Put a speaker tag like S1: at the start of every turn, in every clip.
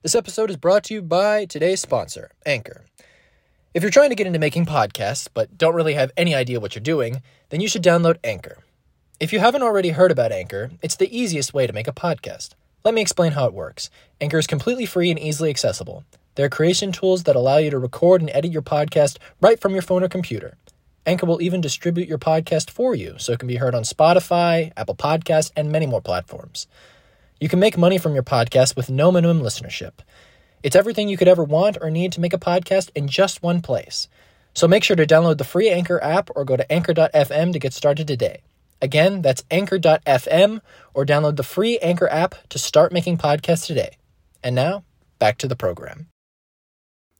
S1: This episode is brought to you by today's sponsor, Anchor. If you're trying to get into making podcasts but don't really have any idea what you're doing, then you should download Anchor. If you haven't already heard about Anchor, it's the easiest way to make a podcast. Let me explain how it works. Anchor is completely free and easily accessible. There are creation tools that allow you to record and edit your podcast right from your phone or computer. Anchor will even distribute your podcast for you so it can be heard on Spotify, Apple Podcasts, and many more platforms. You can make money from your podcast with no minimum listenership. It's everything you could ever want or need to make a podcast in just one place. So make sure to download the free Anchor app or go to anchor.fm to get started today. Again, that's anchor.fm or download the free Anchor app to start making podcasts today. And now, back to the program.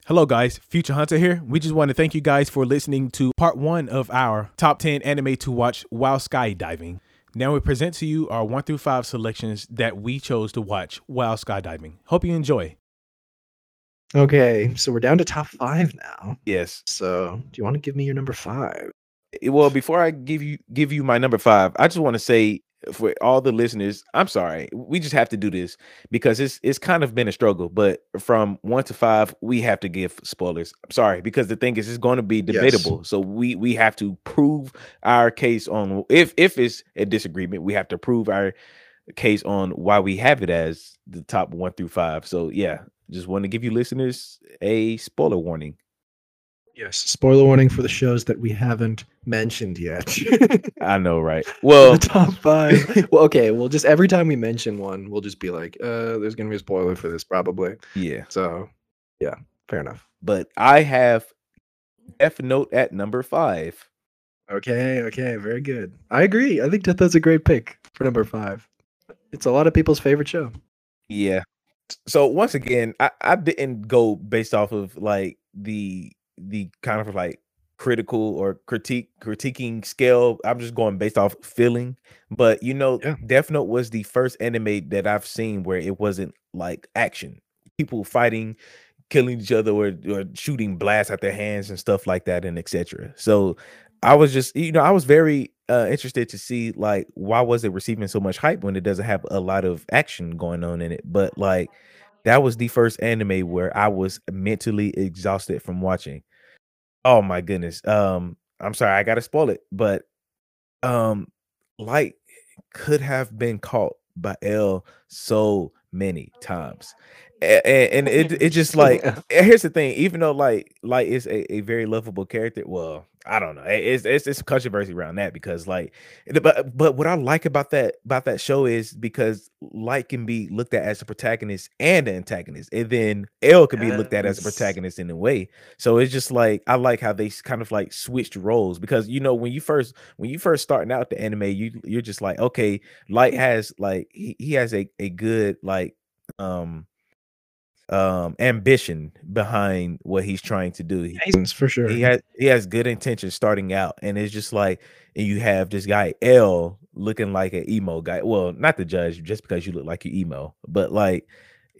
S2: Hello, guys. Future Hunter here. We just want to thank you guys for listening to part one of our top 10 anime to watch while skydiving. Now we present to you our one through five selections that we chose to watch while skydiving. Hope you enjoy.
S3: Okay, so we're down to top five now.
S4: Yes.
S3: So, do you want to give me your number five?
S4: Well, before I give you give you my number five, I just want to say for all the listeners, I'm sorry. We just have to do this because it's it's kind of been a struggle. But from one to five, we have to give spoilers. I'm sorry because the thing is, it's going to be
S3: Yes.
S4: debatable. So we we have to prove our case on if if it's a disagreement, we have to prove our case on why we have it as the top one through five. So yeah, just want to give you listeners a spoiler warning.
S3: Yes. Spoiler warning for the shows that we haven't mentioned yet.
S4: I know, right? Well,
S3: the top five. well, okay. Well, just every time we mention one, we'll just be like, uh, there's gonna be a spoiler for this, probably.
S4: yeah.
S3: So, yeah, fair enough.
S4: but I have Death Note at number five.
S3: Okay, okay, very good. I agree. I think that that's a great pick for number five. It's a lot of people's favorite show.
S4: Yeah. So once again, I, I didn't go based off of like the the kind of like critical or critique critiquing scale. I'm just going based off feeling. But you know,
S3: Yeah.
S4: Death Note was the first anime that I've seen where it wasn't like action. People fighting, killing each other or, or shooting blasts at their hands and stuff like that and etc. So I was just you know, I was very uh interested to see like why was it receiving so much hype when it doesn't have a lot of action going on in it. But like that was the first anime where I was mentally exhausted from watching. Oh my goodness. Um I'm sorry, I gotta spoil it, but um light could have been caught by L so many times. A- a- And, it it just like here's the thing, even though like light is a, a very lovable character, well, I don't know. It's it's it's controversy around that because like but but what I like about that about that show is because light can be looked at as a protagonist and an antagonist, and then L can be looked at as a protagonist in a way. So it's just like I like how they kind of like switched roles because you know when you first when you first starting out the anime, you you're just like okay, light has like he, he has a a good like um um ambition behind what he's trying to do. He-
S3: He's for sure.
S4: he has he has good intentions starting out, and it's just like and you have this guy L looking like an emo guy. Well, not the judge, just because you look like you emo, but like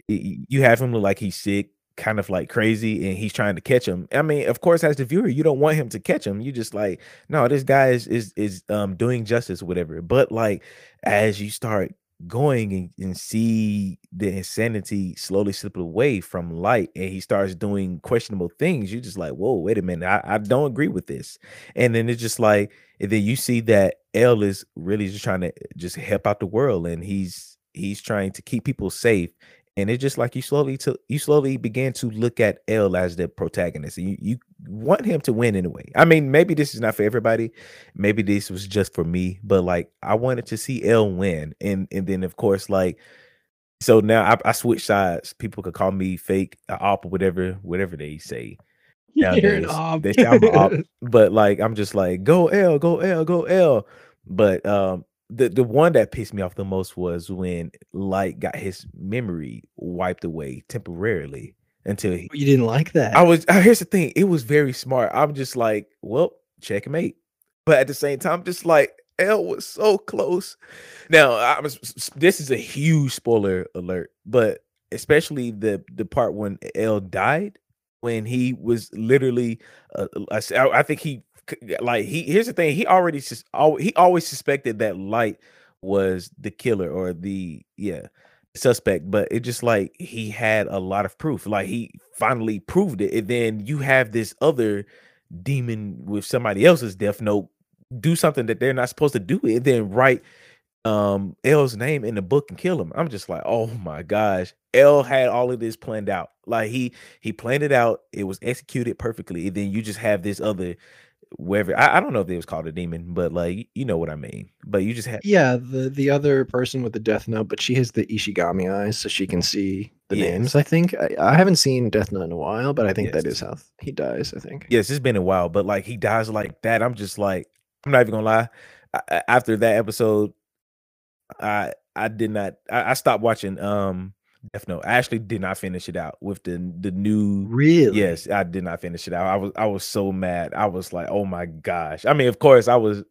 S4: y- y- you have him look like he's sick, kind of like crazy, and he's trying to catch him. I mean, of course, as the viewer, you don't want him to catch him. You just like, no, this guy is is is um doing justice, whatever. But like as you start going and, and see the insanity slowly slip away from light and he starts doing questionable things you're just like whoa wait a minute I, I don't agree with this. And then it's just like then you see that l is really just trying to eh, just help out the world and he's he's trying to keep people safe and it's just like you slowly to you slowly begin to look at L as the protagonist. And you, you want him to win anyway. I mean, maybe this is not for everybody. Maybe this was just for me, but like I wanted to see L win. And and then of course, like so now I, I switch sides. People could call me fake, op, or whatever, whatever they say. Nowadays. They say I'm op, but like I'm just like go L, go L, go L. But um, the the one that pissed me off the most was when Light got his memory wiped away temporarily until he.
S3: You didn't like that.
S4: I was uh, here's the thing. It was very smart. I'm just like, well, checkmate. But at the same time, just like L was so close. Now, I was, this is a huge spoiler alert, but especially the the part when L died, when he was literally, uh, I think he like he. Here's the thing. He already al- he always suspected that Light was the killer or the yeah. suspect, but it just like he had a lot of proof. Like he finally proved it. And then you have this other demon with somebody else's death note do something that they're not supposed to do, and then write um L's name in the book and kill him. I'm just like, oh my gosh. L had all of this planned out. Like he he planned it out, it was executed perfectly. And then you just have this other wherever I, I don't know if it was called a demon, but like you know what I mean. But you just have
S3: Yeah, the the other person with the Death Note, but she has the Shinigami eyes, so she can see the
S4: Yes.
S3: names. I think I, I haven't seen Death Note in a while, but I think that
S4: Yes.
S3: is how he dies. I think.
S4: yes, it's been a while, but like he dies like that. I'm just like, I'm not even gonna lie. I- after that episode, I I did not. I, I stopped watching um Death Note. I actually did not finish it out with the the new.
S3: Really?
S4: Yes, I did not finish it out. I was I was so mad. I was like, oh my gosh. I mean, of course, I was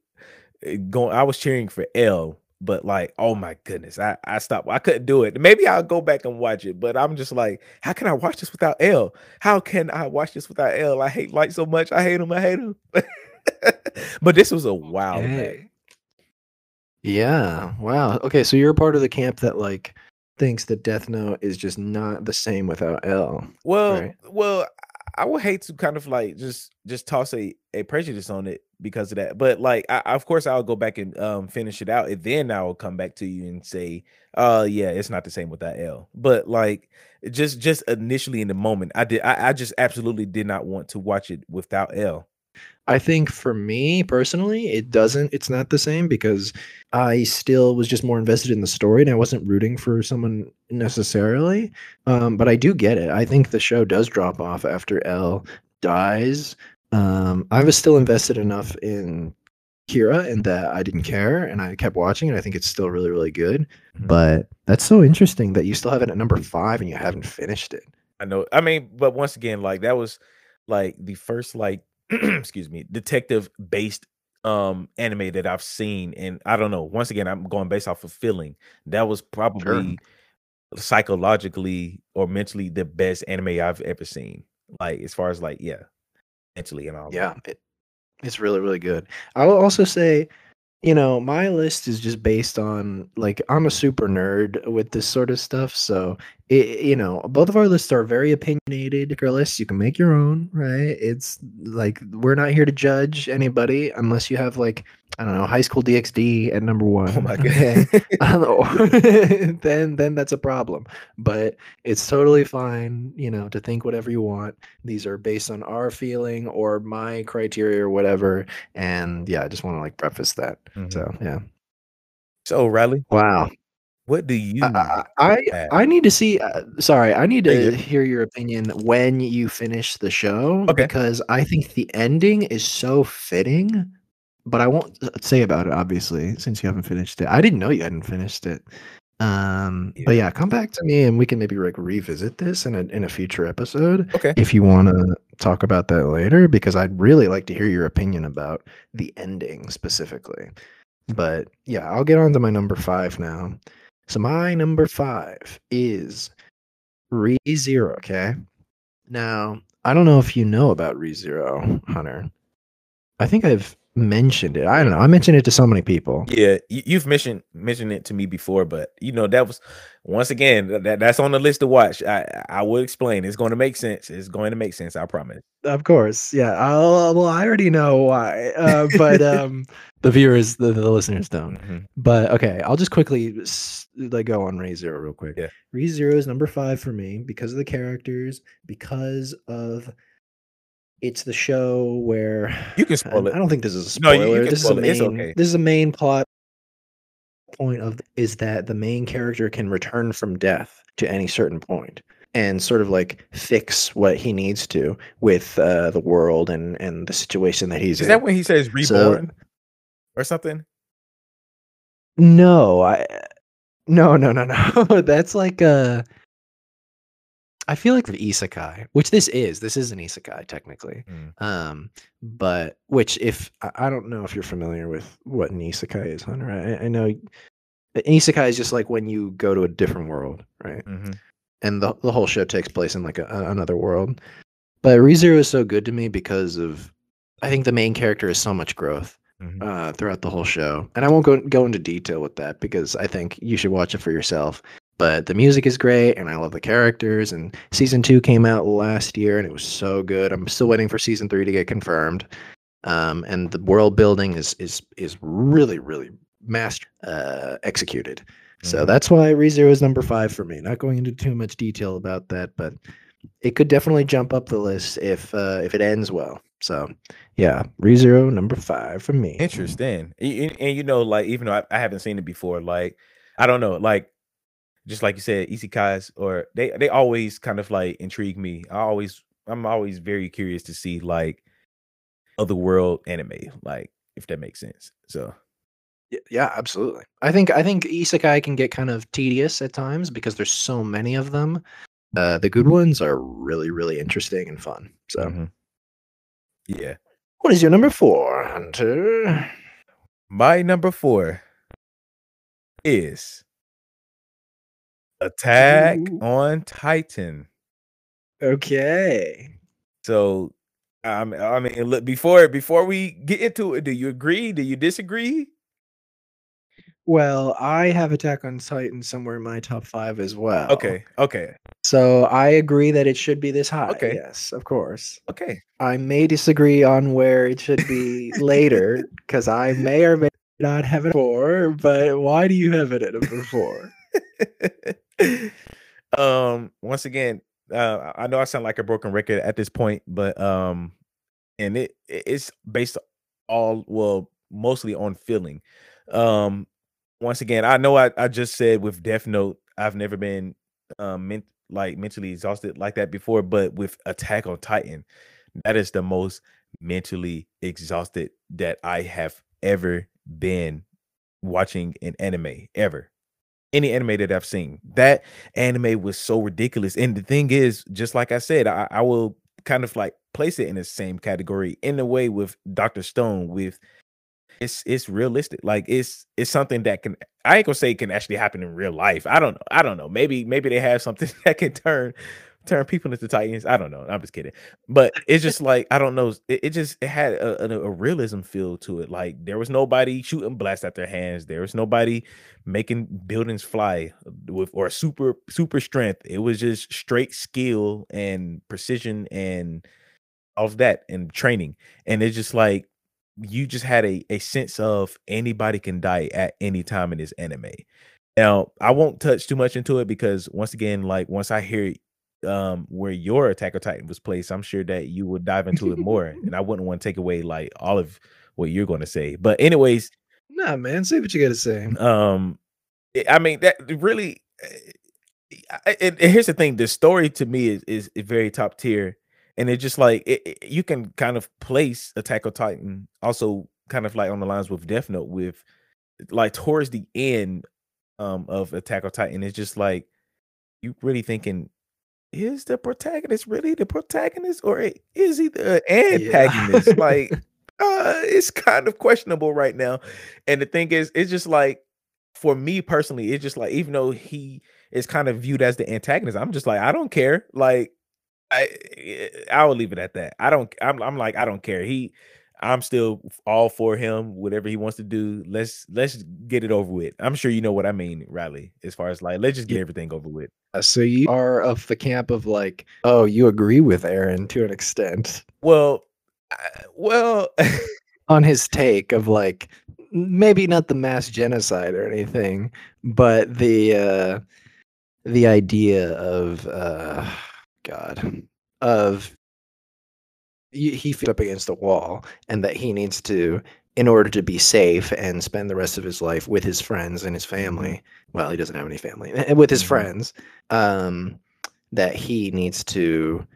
S4: eh, going. I was cheering for L, but like, oh my goodness, I I stopped. I couldn't do it. Maybe I'll go back and watch it, but I'm just like, how can I watch this without L? How can I watch this without L? I hate Light so much. I hate him. I hate him. but this was a back.
S3: Okay. Yeah. Wow. Okay, so you're a part of the camp that like thinks that Death Note is just not the same without L.
S4: Well,
S3: Right.
S4: well, I would hate to kind of like just just toss a, a prejudice on it because of that. But like, I, of course, I'll go back and um finish it out, and then I will come back to you and say, "Uh, yeah, it's not the same with that L." But like, just just initially in the moment, I did, I, I just absolutely did not want to watch it without L.
S3: I think for me personally, it doesn't. It's not the same because I still was just more invested in the story, and I wasn't rooting for someone necessarily. Um, but I do get it. I think the show does drop off after L dies. Um, I was still invested enough in Kira, and that I didn't care, and I kept watching, and I think it's still really, really good.
S4: Mhm.
S3: But that's so interesting that you still have it at number five, and you haven't finished it.
S4: I know. I mean, but once again, like that was like the first like excuse me, detective based um anime that I've seen. And I don't know. Once again, I'm going based off of feeling. That was probably psychologically or mentally the best anime I've ever seen. Like as far as like, yeah, mentally and all.
S3: Yeah, it, it's really really good. I will also say, you know, my list is just based on like I'm a super nerd with this sort of stuff, so it, you know, both of our lists are very opinionated lists. You can make your own, right? It's like we're not here to judge anybody unless you have like I don't know, high school DxD at number one.
S4: Oh my god.
S3: Um, then then that's a problem. But it's totally fine, you know, to think whatever you want. These are based on our feeling or my criteria or whatever. And yeah, I just want to like preface that.
S4: Mhm.
S3: So yeah.
S4: So Riley,
S3: Wow.
S4: What do you
S3: I I? I need to see. Uh, sorry, I need to hear your opinion when you finish the show
S4: Okay.
S3: because I think the ending is so fitting. But I won't uh, say about it, obviously, since you haven't finished it. I didn't know you hadn't finished it. Um, but yeah, come back to me and we can maybe like revisit this in a in a future episode
S4: Okay.
S3: if you want to talk about that later because I'd really like to hear your opinion about the ending specifically. But yeah, I'll get on to my number 5 now. So my number 5 is ReZero, okay? Now, I don't know if you know about ReZero, Hunter. I think I've mentioned it. I don't know. I mentioned it to so many people.
S4: Yeah, you, you've mentioned mentioned it to me before, but you know that was once again that that's on the list to watch. I I will explain. It's going to make sense. It's going to make sense. I promise.
S3: Of course, yeah. I'll, well, I already know why, uh, but um, the viewers, the, the listeners don't.
S4: Mhm.
S3: But okay, I'll just quickly like go on ReZero real quick.
S4: Yeah.
S3: ReZero is number five for me because of the characters, because of it's the show where
S4: You can spoil
S3: and
S4: it.
S3: I don't think this is a
S4: No,
S3: spoiler.
S4: you- you can
S3: this
S4: spoil
S3: is
S4: it.
S3: a main.
S4: okay.
S3: This is a main plot point of is that the main character can return from death to any certain point and sort of like fix what he needs to with uh, the world and and the situation that he's
S4: Is
S3: in.
S4: Is that when he says
S3: So-
S4: reborn or something?
S3: No, I no no no no. That's like uh I feel like the isekai, which this is. This is an isekai technically.
S4: Mm.
S3: Um, but which if I don't know if you're familiar with what an isekai is, Hunter. I, I know an isekai is just like when you go to a different world, right?
S4: hmm
S3: and the the whole show takes place in like a, a- another world. But ReZero is so good to me because of I think the main character has so much growth
S4: Mhm.
S3: uh, throughout the whole show, and I won't go go into detail with that because I think you should watch it for yourself. But the music is great and I love the characters. And season two came out last year and it was so good. I'm still waiting for season three to get confirmed. Um, and the world building is is is really really master uh, executed. So
S4: Mhm.
S3: that's why ReZero is number five for me. Not going into too much detail about that, but it could definitely jump up the list if uh, if it ends well. So yeah, ReZero number five for me.
S4: Interesting. And, and- and, you know, like even though I, I haven't seen it before, like I don't know, like just like you said, isekais or they they always kind of like intrigue me. I always I'm always very curious to see like other world anime, like if that makes sense. So
S3: Yeah, absolutely. I think I think isekai can get kind of tedious at times because there's so many of them. Uh, the good ones are really really interesting and fun. So,
S4: mhm. yeah.
S3: what is your number four, Hunter?
S4: My number four is Attack
S3: Ooh.
S4: on Titan.
S3: Okay.
S4: So um, I mean, look before before we get into it, do you agree? Do you disagree?
S3: Well, I have Attack on Titan somewhere in my top five as well.
S4: Okay, okay,
S3: So I agree that it should be this high.
S4: Okay.
S3: Yes, of course.
S4: okay.
S3: I may disagree on where it should be later because I may or may not have it four. But why do you have it at number four?
S4: um, once again, uh, I know I sound like a broken record at this point, but um, and it it- it's based all well mostly on feeling. Um, once again, I know I, I just said with Death Note, I've never been um ment- like mentally exhausted like that before, but with Attack on Titan, that is the most mentally exhausted that I have ever been watching an anime ever. Any anime that I've seen. That anime was so ridiculous. And the thing is, just like I said, I, I will kind of like place it in the same category in a way with Dr. Stone with it's it's realistic. Like it's it's something that can I ain't gonna say it can actually happen in real life. I don't know. I don't know. Maybe maybe they have something that can turn turn people into titans. I don't know. I'm just kidding. But it's just like I don't know. It, it just it had a, a, a realism feel to it. Like there was nobody shooting blasts at their hands. There was nobody making buildings fly with or super super strength. It was just straight skill and precision and of that and training. And it's just like you just had a, a sense of anybody can die at any time in this anime. Now, I won't touch too much into it because once again, like once I hear um where your Attack on Titan was placed, I'm sure that you would dive into it more. and I wouldn't want to take away like all of what you're going to say. But anyways,
S3: Nah, man, say what you got to say.
S4: um i I mean that really eh, and, here's the thing the story to me is is, very top tier and it's just like it, it- you can kind of place attack on titan also kind of like on the lines with death note with like towards the end um of attack on titan it's just like you really thinking is the protagonist really the protagonist or is he the antagonist? Like uh it's kind of questionable right now. And the thing is it's just like for me personally it's just like even though he is kind of viewed as the antagonist i'm just like i don't care. Like i i will leave it at that. I don't i'm, I'm like i don't care. He i'm still all for him whatever he wants to do let's let's get it over with. I'm sure you know what i mean riley as far as like let's just get everything over with.
S3: So you are of the camp of like, oh, you agree with Eren to an extent.
S4: Well I- well
S3: on his take of like, maybe not the mass genocide or anything, but the uh, the idea of uh, God of he he fit up against the wall and that he needs to in order to be safe and spend the rest of his life with his friends and his family well he doesn't have any family with his
S4: Mhm.
S3: friends um that he needs to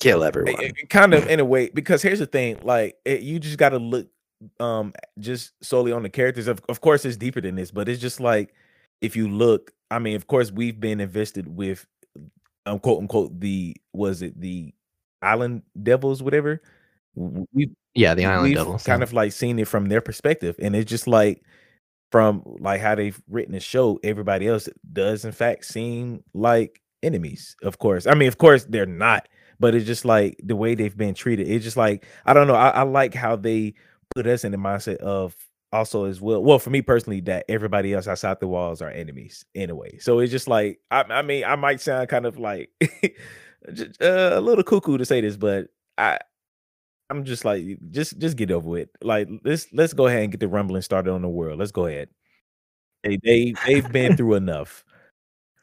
S3: kill everyone.
S4: It- it kind of in a way because here's the thing like it, you just got to look um just solely on the characters. Of, of course it's deeper than this but it's just like if you look i mean of course we've been invested with um quote unquote the was it the island devils whatever we
S3: yeah the island devils
S4: kind of like seen it from their perspective and it's just like from like how they've written the show everybody else does in fact seem like enemies of course i mean of course they're not but it's just like the way they've been treated it's just like i don't know i, I like how they put us in the mindset of also as well. Well, for me personally, that everybody else outside the walls are enemies anyway. So it's just like I, I mean, I might sound kind of like Uh, a little cuckoo to say this, but I I'm just like just just get over it. Like let's let's go ahead and get the rumbling started on the world. Let's go ahead. They they they've been through enough.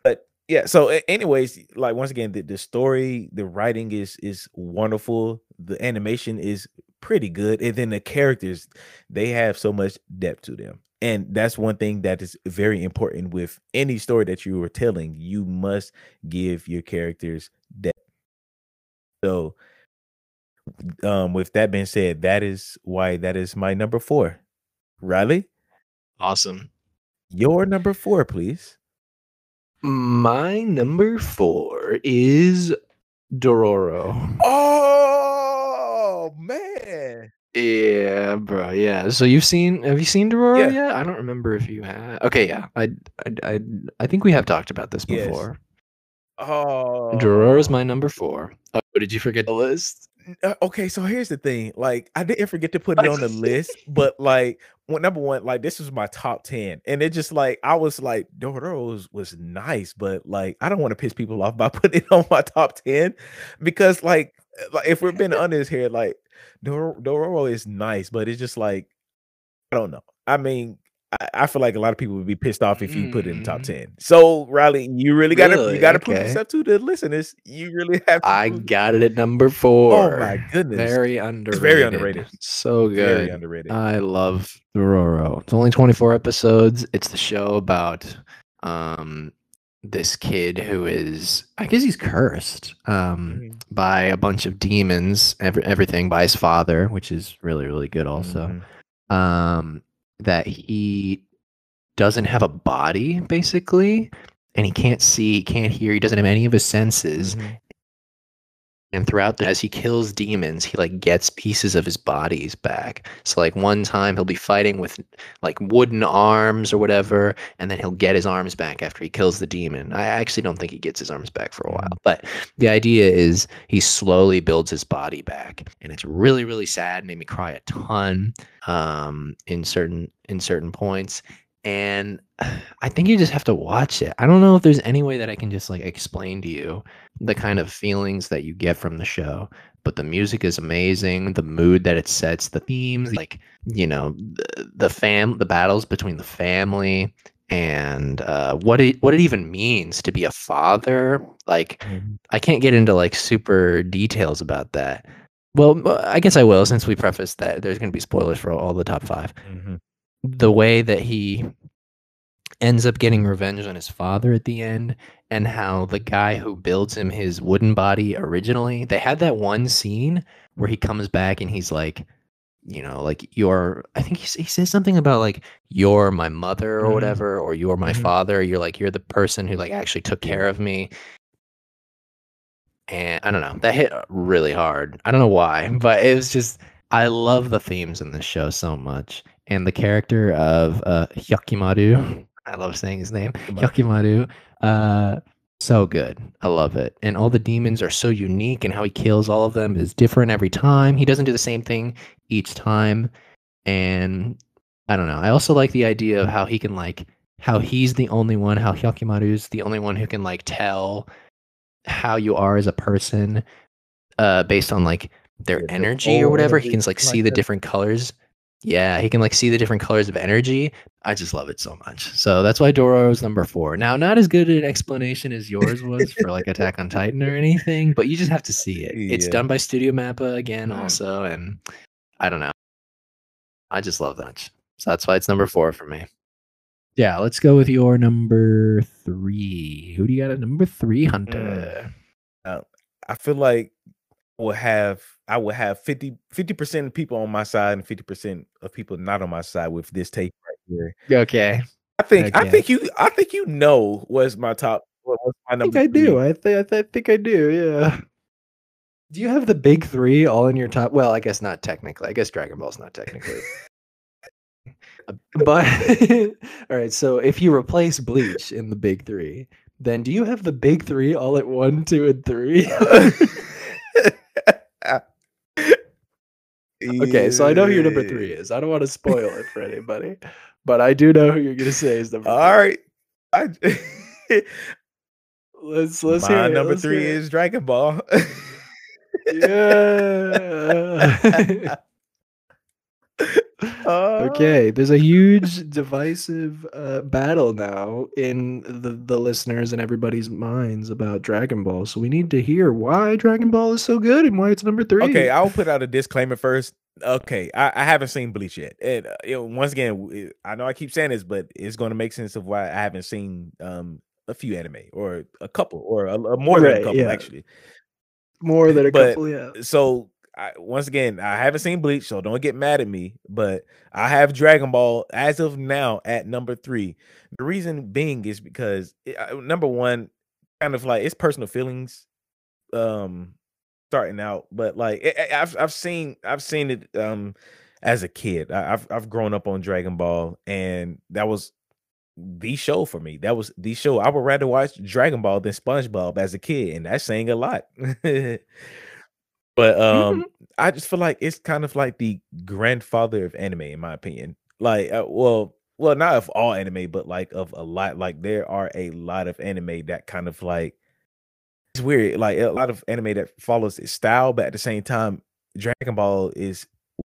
S4: But yeah, so anyways, like once again, the, the story, the writing is is wonderful. The animation is pretty good. And then the characters, they have so much depth to them. And that's one thing that is very important with any story that you are telling. You must give your characters depth. So um with that being said, that is why that is my number four. Riley,
S3: Awesome.
S4: your number four, please.
S3: My number four is Dororo.
S4: Oh man.
S3: Yeah, bro. Yeah. So you've seen? Have you seen Dororo
S4: Yeah.
S3: yet? I don't remember if you have. Okay. Yeah. I. I. I, I think we have talked about this
S4: Yes. Oh
S3: Dororo's my number four. Oh, did you forget the list?
S4: Uh, okay, so here's the thing. Like, I didn't forget to put it on the list, but like, well, number one, like this was my top ten, and it just like I was like, Dororo was, was nice, but like I don't want to piss people off by putting it on my top ten because like, uh, like if we're being honest here, like Dororo is nice, but it's just like I don't know. I mean. I, I feel like a lot of people would be pissed off if you put it in the top
S3: Mm.
S4: ten. So Riley, you really gotta
S3: Really?
S4: you gotta prove yourself to the listeners. You really have to
S3: I got it at number four.
S4: Oh my goodness.
S3: Very underrated.
S4: very underrated.
S3: So good.
S4: Very underrated.
S3: I love Dororo. It's only 24 episodes. It's the show about um this kid who is I guess he's cursed um
S4: Mhm.
S3: by a bunch of demons, every, everything by his father, which is really really good also.
S4: Mhm.
S3: Um that he doesn't have a body basically and he can't see, can't hear, he doesn't have any of his senses
S4: Mhm.
S3: And throughout the, as he kills demons he like gets pieces of his bodies back. So like one time he'll be fighting with like wooden arms or whatever and then he'll get his arms back after he kills the demon. I actually don't think he gets his arms back for a while but the idea is he slowly builds his body back and it's really really sad made me cry a ton um in certain in certain points. And i think you just have to watch it. I don't know if there's any way that i can just like explain to you the kind of feelings that you get from the show but the music is amazing the mood that it sets the themes like you know the, the fam the battles between the family and uh, what it what it even means to be a father like
S4: Mhm.
S3: i can't get into like super details about that well i guess i will since we prefaced that there's going to be spoilers for all the top five
S4: Mhm.
S3: the way that he ends up getting revenge on his father at the end and how the guy who builds him his wooden body originally they had that one scene where he comes back and he's like you know like you're i think he, he says something about like you're my mother or
S4: Mhm.
S3: whatever or you're my
S4: Mhm.
S3: father you're like you're the person who like actually took care of me and i don't know that hit really hard i don't know why but it was just i love the themes in this show so much and the character of uh Hyakimaru i love saying his name. Hyakimaru uh so good. I love it. And all the demons are so unique and how he kills all of them is different every time. He doesn't do the same thing each time. And i don't know. I also like the idea of how he can like how he's the only one how Hyakimaru's the only one who can like tell how you are as a person uh based on like their energy or whatever. He can like see the different colors yeah he can like see the different colors of energy. I just love it so much. So that's why Dororo's number four. Now not as good an explanation as yours was for like attack on titan or anything but you just have to see it. It's
S4: Yeah.
S3: done by studio mappa again mm-hmm. also and i don't know. I just love that. So that's why it's number four for me. Yeah let's go with your number three. Who do you got at number three hunter? Mm.
S4: Uh, I feel like will have I will have 50 percent of people on my side and 50% of people not on my side with this tape right here.
S3: Okay.
S4: I think
S3: okay.
S4: I think you I think you know what's my top what's my number.
S3: I think. I do.
S4: I, think
S3: I, th- I think I do. Yeah. Do you have the big 3 all in your top? Well, I guess not technically. I guess Dragon Ball's not technically. but all right, so if you replace Bleach in the big 3, then do you have the big 3 all at 1, 2 and
S4: 3?
S3: Okay, so I know who your number three is. I don't want to spoil it for anybody, but I do know who you're gonna say is number.
S4: All right. I,
S3: three. let's let's hear
S4: my
S3: it,
S4: number three
S3: hear
S4: is Dragon Ball.
S3: Yeah.
S4: Uh,
S3: okay, there's a huge divisive uh, battle now in the the listeners and everybody's minds about Dragon Ball. So we need to hear why Dragon Ball is so good and why it's number three.
S4: Okay, I'll put out a disclaimer first. Okay, I, I haven't seen Bleach yet. And uh, you know, once again, it- I know I keep saying this, but it's going to make sense of why I haven't seen um a few anime or a couple or a, a more than a couple
S3: yeah.
S4: actually.
S3: more than a
S4: but-
S3: couple. Yeah.
S4: So I, once again, I haven't seen Bleach, so don't get mad at me. But I have Dragon Ball as of now at number three. The reason being is because it- I- number one, kind of like it's personal feelings, um, starting out. But like I- I- I've I've seen I've seen it um as a kid. I, I've I've grown up on Dragon Ball, and that was the show for me. That was the show. I would rather watch Dragon Ball than SpongeBob as a kid, and that's saying a lot. but um, I just feel like it's kind of like the grandfather of anime, in my opinion. Like, uh, well, well, not of all anime, but like of a lot. Like, there are a lot of anime that kind of like it's weird. Like a lot of anime that follows its style, but at the same time, Dragon Ball is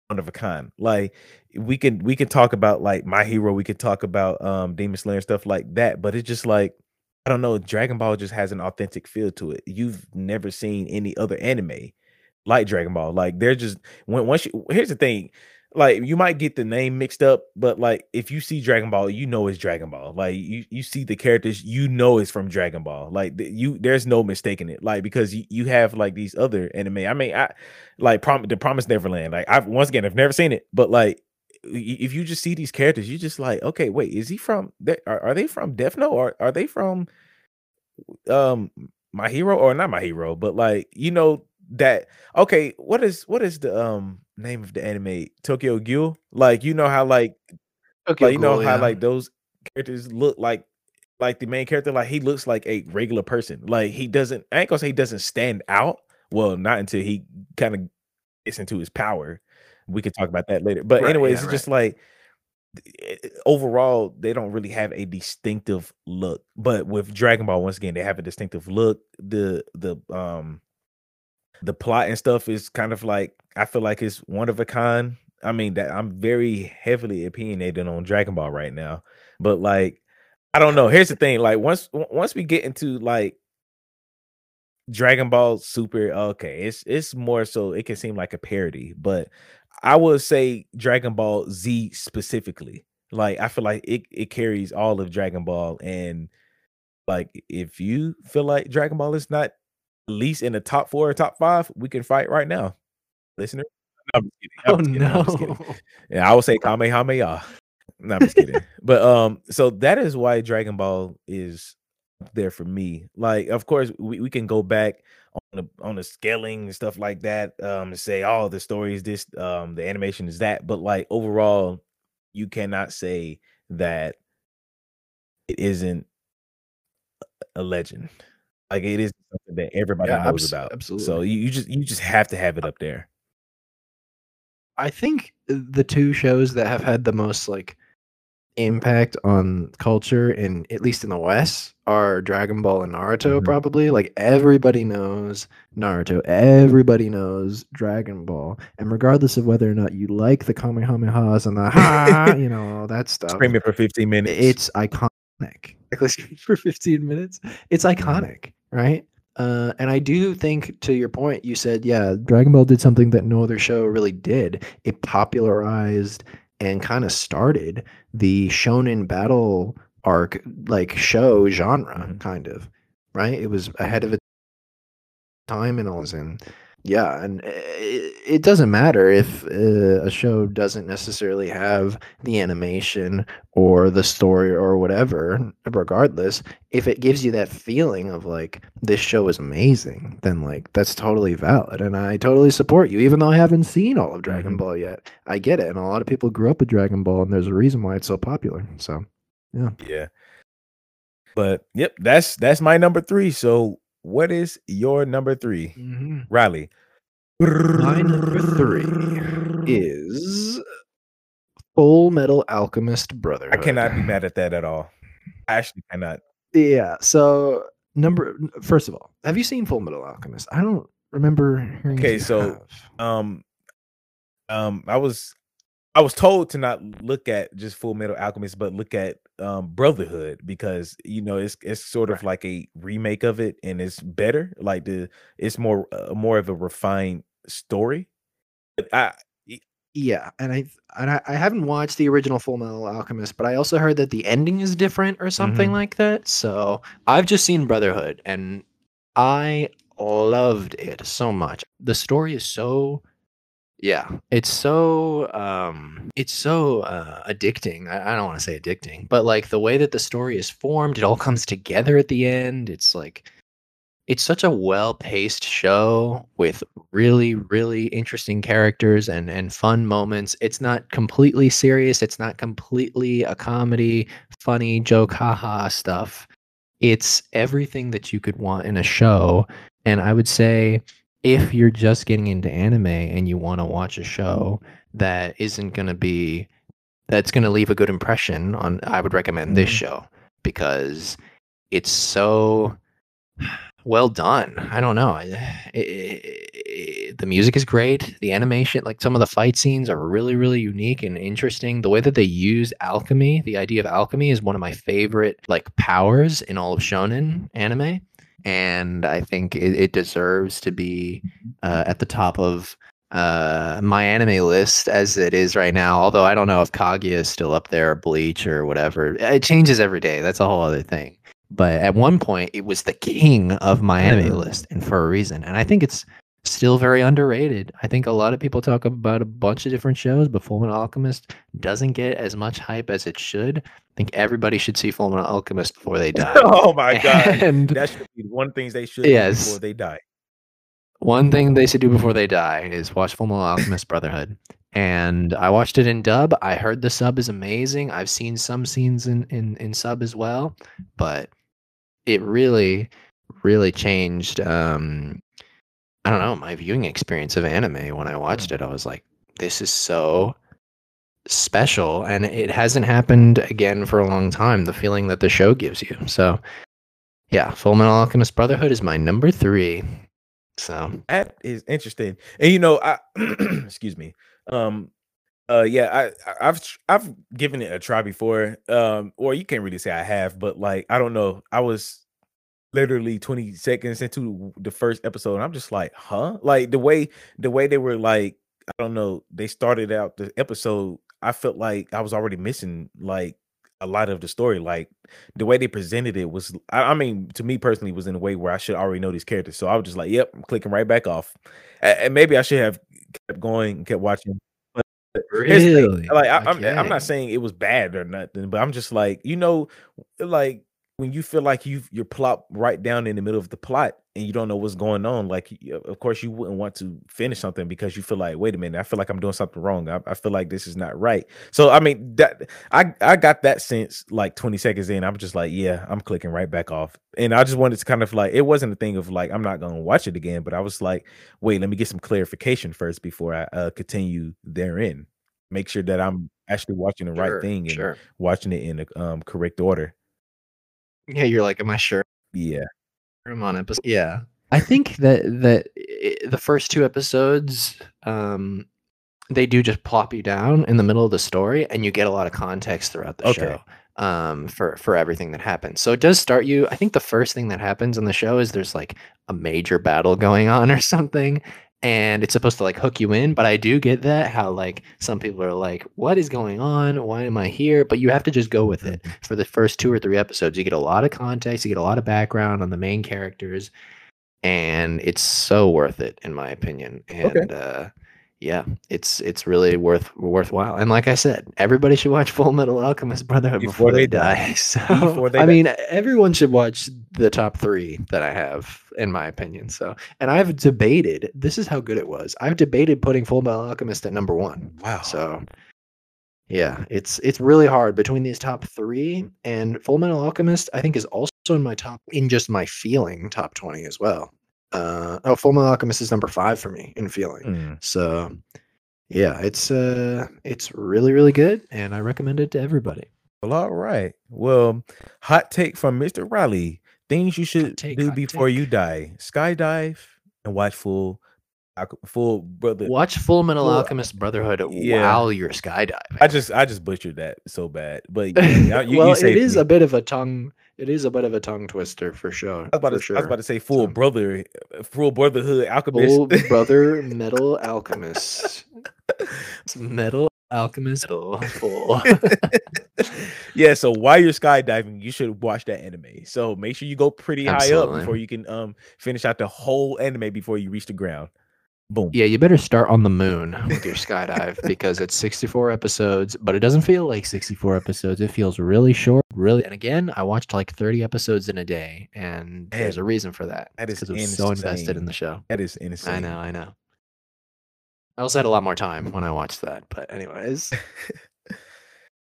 S4: one of a kind. Like we can we can talk about like My Hero, we could talk about um Demon Slayer and stuff like that, but it's just like I don't know, Dragon Ball just has an authentic feel to it. You've never seen any other anime like Dragon Ball. Like they're just when once you here's the thing. Like you might get the name mixed up, but like if you see Dragon Ball, you know it's Dragon Ball. Like you you see the characters, you know it's from Dragon Ball. Like th- you there's no mistaking it. Like because you, you have like these other anime. I mean, I like Prom- the Promise Neverland. Like I've once again I've never seen it, but like if you just see these characters, you just like, okay, wait, is he from? Are, are they from Death Note or are they from um my hero or not my hero? But like you know that okay, what is what is the um name of the anime? Tokyo Ghoul? Like you know how like
S3: Okay,
S4: like you know
S3: cool,
S4: how
S3: yeah.
S4: like those characters look like like the main character like he looks like a regular person. Like he doesn't i ain't gonna say he doesn't stand out. Well not until he kind of gets into his power. We could talk about that later. But
S3: Right,
S4: anyways
S3: yeah,
S4: it's just like eh, overall they don't really have a distinctive look. But with dragon ball once again they have a distinctive look. The the um the plot and stuff is kind of like i feel like it's one of a kind. I mean that i'm very heavily opinionated on dragon ball right now but like i don't know. Here's the thing like once once we get into like dragon ball super okay it's it's more so it can seem like a parody but i would say dragon ball z specifically. Like i feel like it, it carries all of dragon ball and like if you feel like dragon ball is not least in the top four or top five we can fight right now listener No, I'm just kidding. I'm
S3: Oh
S4: just kidding. I'm just
S3: no.
S4: kidding. Yeah, I would say Kamehameha. No, I'm just kidding. but um, so that is why Dragon Ball is there for me. Like, of course, we, we can go back on the on the scaling and stuff like that. Um, and say, oh, the story is this, um, the animation is that. But like overall, you cannot say that it isn't a legend. Like it is something that everybody
S3: Yeah,
S4: knows
S3: abs-
S4: about.
S3: absolutely.
S4: So you, you just you just have to have it up there.
S3: I think the two shows that have had the most like impact on culture in at least in the West are Dragon Ball and Naruto
S4: Mhm.
S3: probably. Like everybody knows Naruto, everybody knows Dragon Ball. And regardless of whether or not you like the Kamehamehas and the ha, you know, all that stuff.
S4: Screaming for 15 minutes.
S3: It's iconic. Like for 15 minutes. It's
S4: Mm-hmm.
S3: iconic, right? Uh, and I do think, to your point, you said, yeah, Dragon Ball did something that no other show really did. It popularized and kind of started the shonen battle arc, like show genre,
S4: Mhm.
S3: kind of, right? It was ahead of its time and all this. And yeah, and it, it doesn't matter if uh, a show doesn't necessarily have the animation or the story or whatever regardless if it gives you that feeling of like this show is amazing then like that's totally valid and i totally support you even though i haven't seen all of dragon
S4: Mhm.
S3: ball yet i get it and a lot of people grew up with dragon ball and there's a reason why it's so popular so
S4: yeah. Yeah. But yep, that's that's my number three. So what is your number three? Riley.
S3: My number three is Full Metal Alchemist
S4: Brother.
S3: I
S4: cannot be mad at that at all. I actually cannot.
S3: Yeah. So number first of all, have you seen Full Metal Alchemist? I don't remember hearing.
S4: Okay, so,
S3: have.
S4: Um, um, I was, I was told to not look at just Full Metal Alchemist, but look at um Brotherhood because you know it's it's sort of
S3: Right.
S4: like a remake of it and it's better. Like the it's more uh, more of a refined story. But I
S3: yeah, and I and I, I haven't watched the original Full Metal Alchemist, but I also heard that the ending is different or something
S4: Mhm.
S3: like that. So I've just seen Brotherhood, and I loved it so much. The story is so yeah. It's so um it's so uh addicting. I, I don't want to say addicting but like the way that the story is formed it all comes together at the end. It's like it's such a well-paced show with really really interesting characters and and fun moments. It's not completely serious. It's not completely a comedy funny joke haha stuff. It's everything that you could want in a show and i would say if you're just getting into anime and you want to watch a show that isn't going to be that's going to leave a good impression on i would recommend this
S4: Mhm.
S3: show because it's so well done. I don't know. I- I- I- the music is great. The animation like some of the fight scenes are really really unique and interesting. The way that they use alchemy the idea of alchemy is one of my favorite like powers in all of shonen anime and i think it, it deserves to be uh, at the top of uh, my anime list as it is right now. Although I don't know if Kaguya is still up there, or Bleach or whatever. It changes every day. That's a whole other thing. But at one point, it was the king of my anime list, and for a reason. And I think it's still very underrated. I think a lot of people talk about a bunch of different shows, but Fullmetal Alchemist doesn't get as much hype as it should. I think everybody should see Fullmetal Alchemist before they die.
S4: oh my god,
S3: And
S4: that should be one things they should
S3: Yes.
S4: do before they die.
S3: one thing they should do before they die is watch Full Metal Alchemist Brotherhood. And I watched it in dub. I heard the sub is amazing. I've seen some scenes in, in, in sub as well, but it really, really changed. Um, I don't know my viewing experience of anime when I watched it. I was like, this is so special, and it hasn't happened again for a long time. The feeling that the show gives you. So, yeah, Full Metal Alchemist Brotherhood is my number three. So
S4: That is interesting. And you know, I excuse me. Um uh yeah, I I- I've I've given it a try before. Um or you can't really say I have, but like I don't know. I was literally 20 seconds into the first episode and I'm just like, "Huh?" Like the way the way they were like I don't know, they started out the episode, I felt like I was already missing like a lot of the story. Like the way they presented it was I, I mean to me personally was in a way where I should already know these characters. So I was just like, yep, I'm clicking right back off. And maybe I should have kept going and kept watching. But here's the thing, like I, I'm I'm not saying it was bad or nothing, but I'm just like, you know, like when you feel like you you're plopped right down in the middle of the plot and you don't know what's going on, like of course you wouldn't want to finish something because you feel like, wait a minute, I feel like I'm doing something wrong. I, I feel like this is not right. So I mean that I I got that sense like 20 seconds in. I'm just like, yeah, I'm clicking right back off. And I just wanted to kind of like it wasn't a thing of like I'm not gonna watch it again, but I was like, wait, let me get some clarification first before I uh, continue therein. Make sure that I'm actually watching the
S3: Sure,
S4: right thing and
S3: Sure.
S4: watching it in the um, correct order.
S3: Yeah, you're like, am I sure
S4: Yeah.
S3: I'm on episode? Yeah. I think that that the first two episodes, um, they do just plop you down in the middle of the story, and you get a lot of context throughout the
S4: Okay.
S3: show. Um, for for everything that happens. So it does start you. I think the first thing that happens in the show is there's like a major battle going on or something, and it's supposed to like hook you in. But I do get that how like some people are like, "What is going on? Why am I here?" But you have to just go with it for the first two or three episodes. You get a lot of context, you get a lot of background on the main characters, and it's so worth it in my opinion. And uh, yeah, it's it's really worth worthwhile. And like I said, everybody should watch Full Metal Alchemist Brotherhood before, they, die. So
S4: Before they
S3: I
S4: die.
S3: mean, everyone should watch the top three that I have in my opinion. So, and I've debated. This is how good it was. I've debated putting Full Metal Alchemist at number one.
S4: Wow.
S3: So yeah, it's it's really hard between these top three and Full Metal Alchemist. I think is also in my top in just my feeling top twenty as well. Uh, oh, Full Metal Alchemist is number five for me in feeling.
S4: Mm.
S3: So, yeah, it's uh, it's really really good, and I recommend it to everybody.
S4: Well, all right. Well, hot take from Mr. Riley. Things you should
S3: take,
S4: do before
S3: take.
S4: you die: skydive and watch full, full brother.
S3: Watch Full Metal
S4: Well,
S3: Alchemist Brotherhood
S4: yeah.
S3: while you're skydiving.
S4: I just, I just butchered that so bad. But yeah, you,
S3: well,
S4: you
S3: it is
S4: me.
S3: a bit of a tongue. It is a bit of a tongue twister for sure.
S4: I was about to,
S3: sure.
S4: I was about to say full
S3: So-
S4: brother, full brotherhood alchemist.
S3: Full brother metal alchemist. It's metal alchemist full.
S4: yeah, so while you're skydiving, you should watch that anime. So make sure you go pretty high up before you can um finish out the whole anime before you reach the ground. Boom.
S3: yeah, you better start on the moon with your skydive because it's 64 episodes, but it doesn't feel like 64 episodes. It feels really short, really. And again, I watched like 30 episodes in a day, and there's a reason for that.
S4: That is
S3: because I was so invested in the show.
S4: That is insane.
S3: I know, I know. I also had a lot more time when I watched that, but anyways.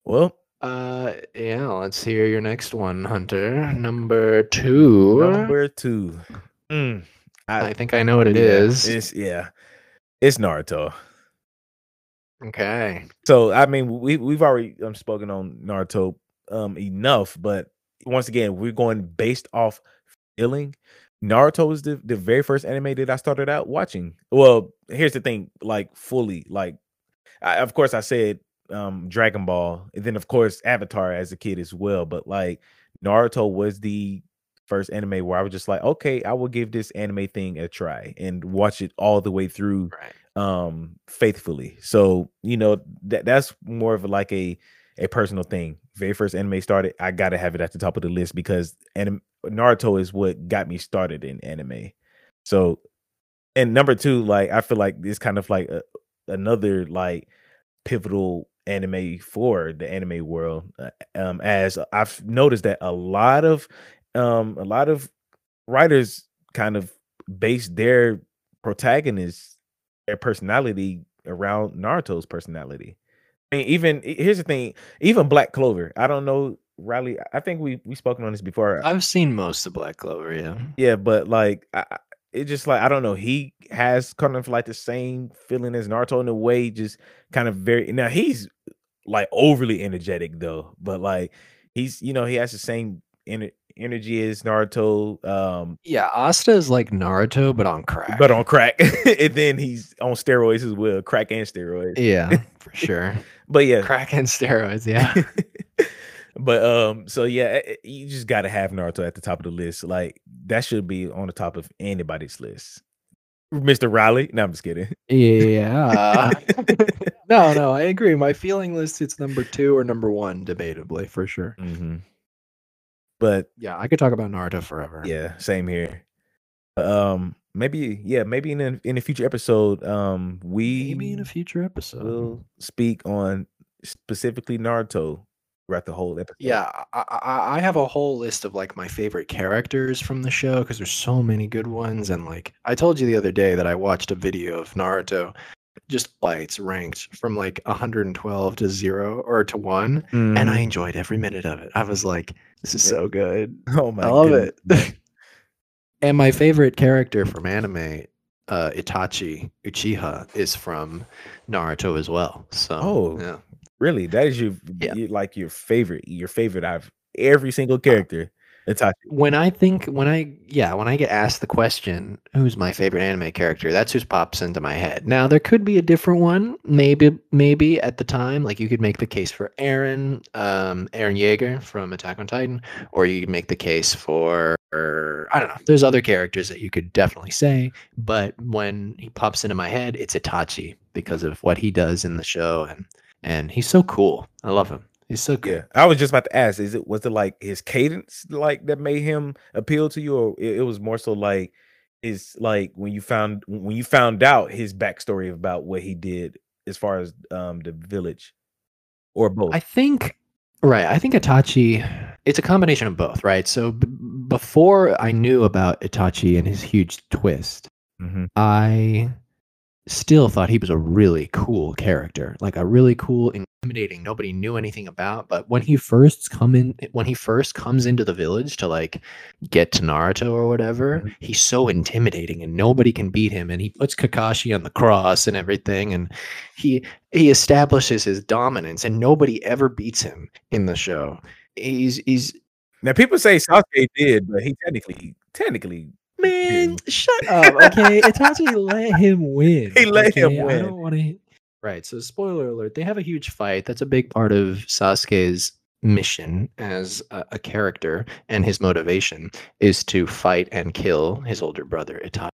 S4: Well,
S3: Uh, yeah, let's hear your next one, Hunter. Number two.
S4: number two. Mm,
S3: I think I know what it
S4: yeah,
S3: is.
S4: It's yeah. It's Naruto.
S3: Okay.
S4: So I mean, we we've already um, spoken on Naruto um enough, but once again, we're going based off feeling. Naruto was the, the very first anime that I started out watching. Well, here's the thing, like fully, like I, of course I said um Dragon Ball, and then of course Avatar as a kid as well. But like Naruto was the first anime where I was just like, okay, I will give this anime thing a try and watch it all the way through
S3: Right.
S4: um faithfully so you know that that's more of like a a personal thing very first anime started i gotta have it at the top of the list because anim- naruto is what got me started in anime so and number two like i feel like it's kind of like a, another like pivotal anime for the anime world uh, um as i've noticed that a lot of um a lot of writers kind of base their protagonists their personality around Naruto's personality. I mean, even here's the thing, even Black Clover. I don't know, Riley. I think we we spoken on this before.
S3: I've seen most of Black Clover, yeah.
S4: yeah, but like, I, it just like I don't know. He has kind of like the same feeling as Naruto in a way, just kind of very. Now he's like overly energetic though, but like he's you know he has the same ener- energy as Naruto. Um,
S3: Yeah, Asta is like Naruto, but on crack.
S4: but on crack, and then he's on steroids as well, crack and steroids.
S3: yeah, for sure.
S4: But yeah,
S3: Crack and steroids, yeah.
S4: but um, so yeah, eh, eh, you just gotta have Naruto at the top of the list. Like that should be on the top of anybody's list. Mr. Riley, no, I'm just kidding.
S3: yeah. no, no, I agree. My feeling list it's number two or number one, debatably, for sure.
S4: hmm But
S3: Yeah, I could talk about Naruto forever.
S4: yeah, same here. Um, maybe yeah, maybe in a, in a future episode, um, we
S3: Maybe in a future episode.
S4: will speak on specifically Naruto throughout the whole episode.
S3: Yeah, I, I, I have a whole list of like my favorite characters from the show because there's so many good ones. And like I told you the other day that I watched a video of Naruto just lights ranked from like 112 to zero or to one, and I
S4: Mhm.
S3: enjoyed every minute of it. I was like, this is so good.
S4: oh my,
S3: I love
S4: goodness.
S3: it. And my favorite character from anime, uh, Itachi Uchiha, is from Naruto as well. So,
S4: Oh.
S3: yeah.
S4: Really, that is your,
S3: Yeah.
S4: like your favorite, your favorite out of every single character. Itachi.
S3: when I think when I yeah when I get asked the question who's my favorite anime character that's who pops into my head. Now there could be a different one maybe maybe at the time like you could make the case for Eren um Eren Yeager from Attack on Titan or you could make the case for I don't know there's other characters that you could definitely say but when he pops into my head it's Itachi because of what he does in the show and and he's so cool. I love him. He's so good.
S4: Yeah, I was just about to ask: Is it was it like his cadence like that made him appeal to you, or it, it was more so like is like when you found when you found out his backstory about what he did as far as um the village, or both?
S3: I think right. I think Itachi. It's a combination of both, right? So b- before I knew about Itachi and his huge twist,
S4: Mhm.
S3: I still thought he was a really cool character, like a really cool, intimidating. Nobody knew anything about, but when he first come in, when he first comes into the village to like get to Naruto or whatever,
S4: Mhm.
S3: he's so intimidating, and nobody can beat him. And he puts Kakashi on the cross and everything, and he he establishes his dominance, and nobody ever beats him in the show. He's he's
S4: Now people say Sasuke did, but he technically technically
S3: Man, mm-hmm. shut up. Okay, Itachi let him win.
S4: He let him
S3: okay? I
S4: win.
S3: don't want to. Right. So, spoiler alert: they have a huge fight. That's a big part of Sasuke's mission as a, a character, and his motivation is to fight and kill his older brother Itachi.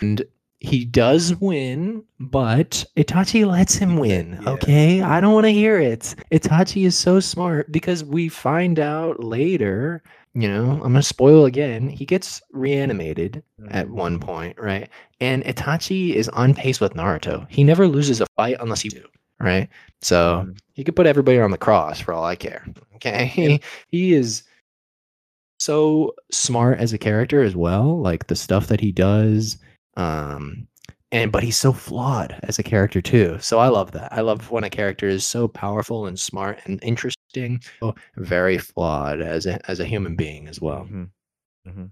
S3: And he does win, but Itachi lets him win.
S4: Yeah.
S3: Okay, I don't want to hear it. Itachi is so smart because we find out later. You know, I'm gonna spoil again. He gets reanimated at one point, right? And Itachi is on pace with Naruto. He never loses a fight unless he do, right? So
S4: Mhm.
S3: he could put everybody on the cross for all I care. Okay, he, he is so smart as a character as well. Like the stuff that he does, um, and but he's so flawed as a character too. So I love that. I love when a character is so powerful and smart and interesting, so very flawed as a as a human being as well.
S4: Mhm. Mhm.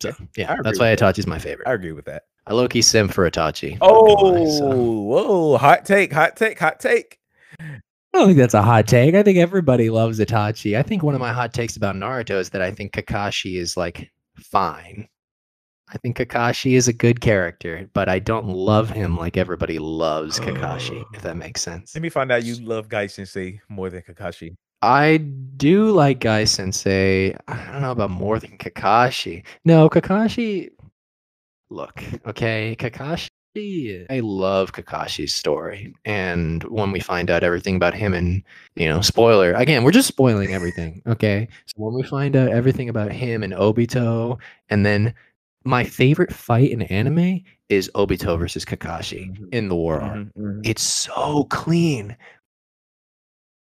S3: So yeah, that's why
S4: that.
S3: Itachi's my favorite.
S4: I agree with that.
S3: I low key sim for Itachi.
S4: Oh,
S3: lie, so.
S4: whoa, hot take, hot take, hot take.
S3: I don't think that's a hot take. I think everybody loves Itachi. I think one of my hot takes about Naruto is that I think Kakashi is like fine. I think Kakashi is a good character, but I don't love him like everybody loves Kakashi, oh. if that makes sense.
S4: Let me find out you love Guy Sensei more than Kakashi.
S3: I do like Guy Sensei. I don't know about more than Kakashi. No, Kakashi. Look, okay, Kakashi. I love Kakashi's story, and when we find out everything about him, and you know, spoiler again, we're just spoiling everything. Okay, so when we find out everything about him and Obito, and then my favorite fight in anime is Obito versus Kakashi
S4: Mhm.
S3: in the war arc
S4: Mhm, mhm.
S3: it's so clean.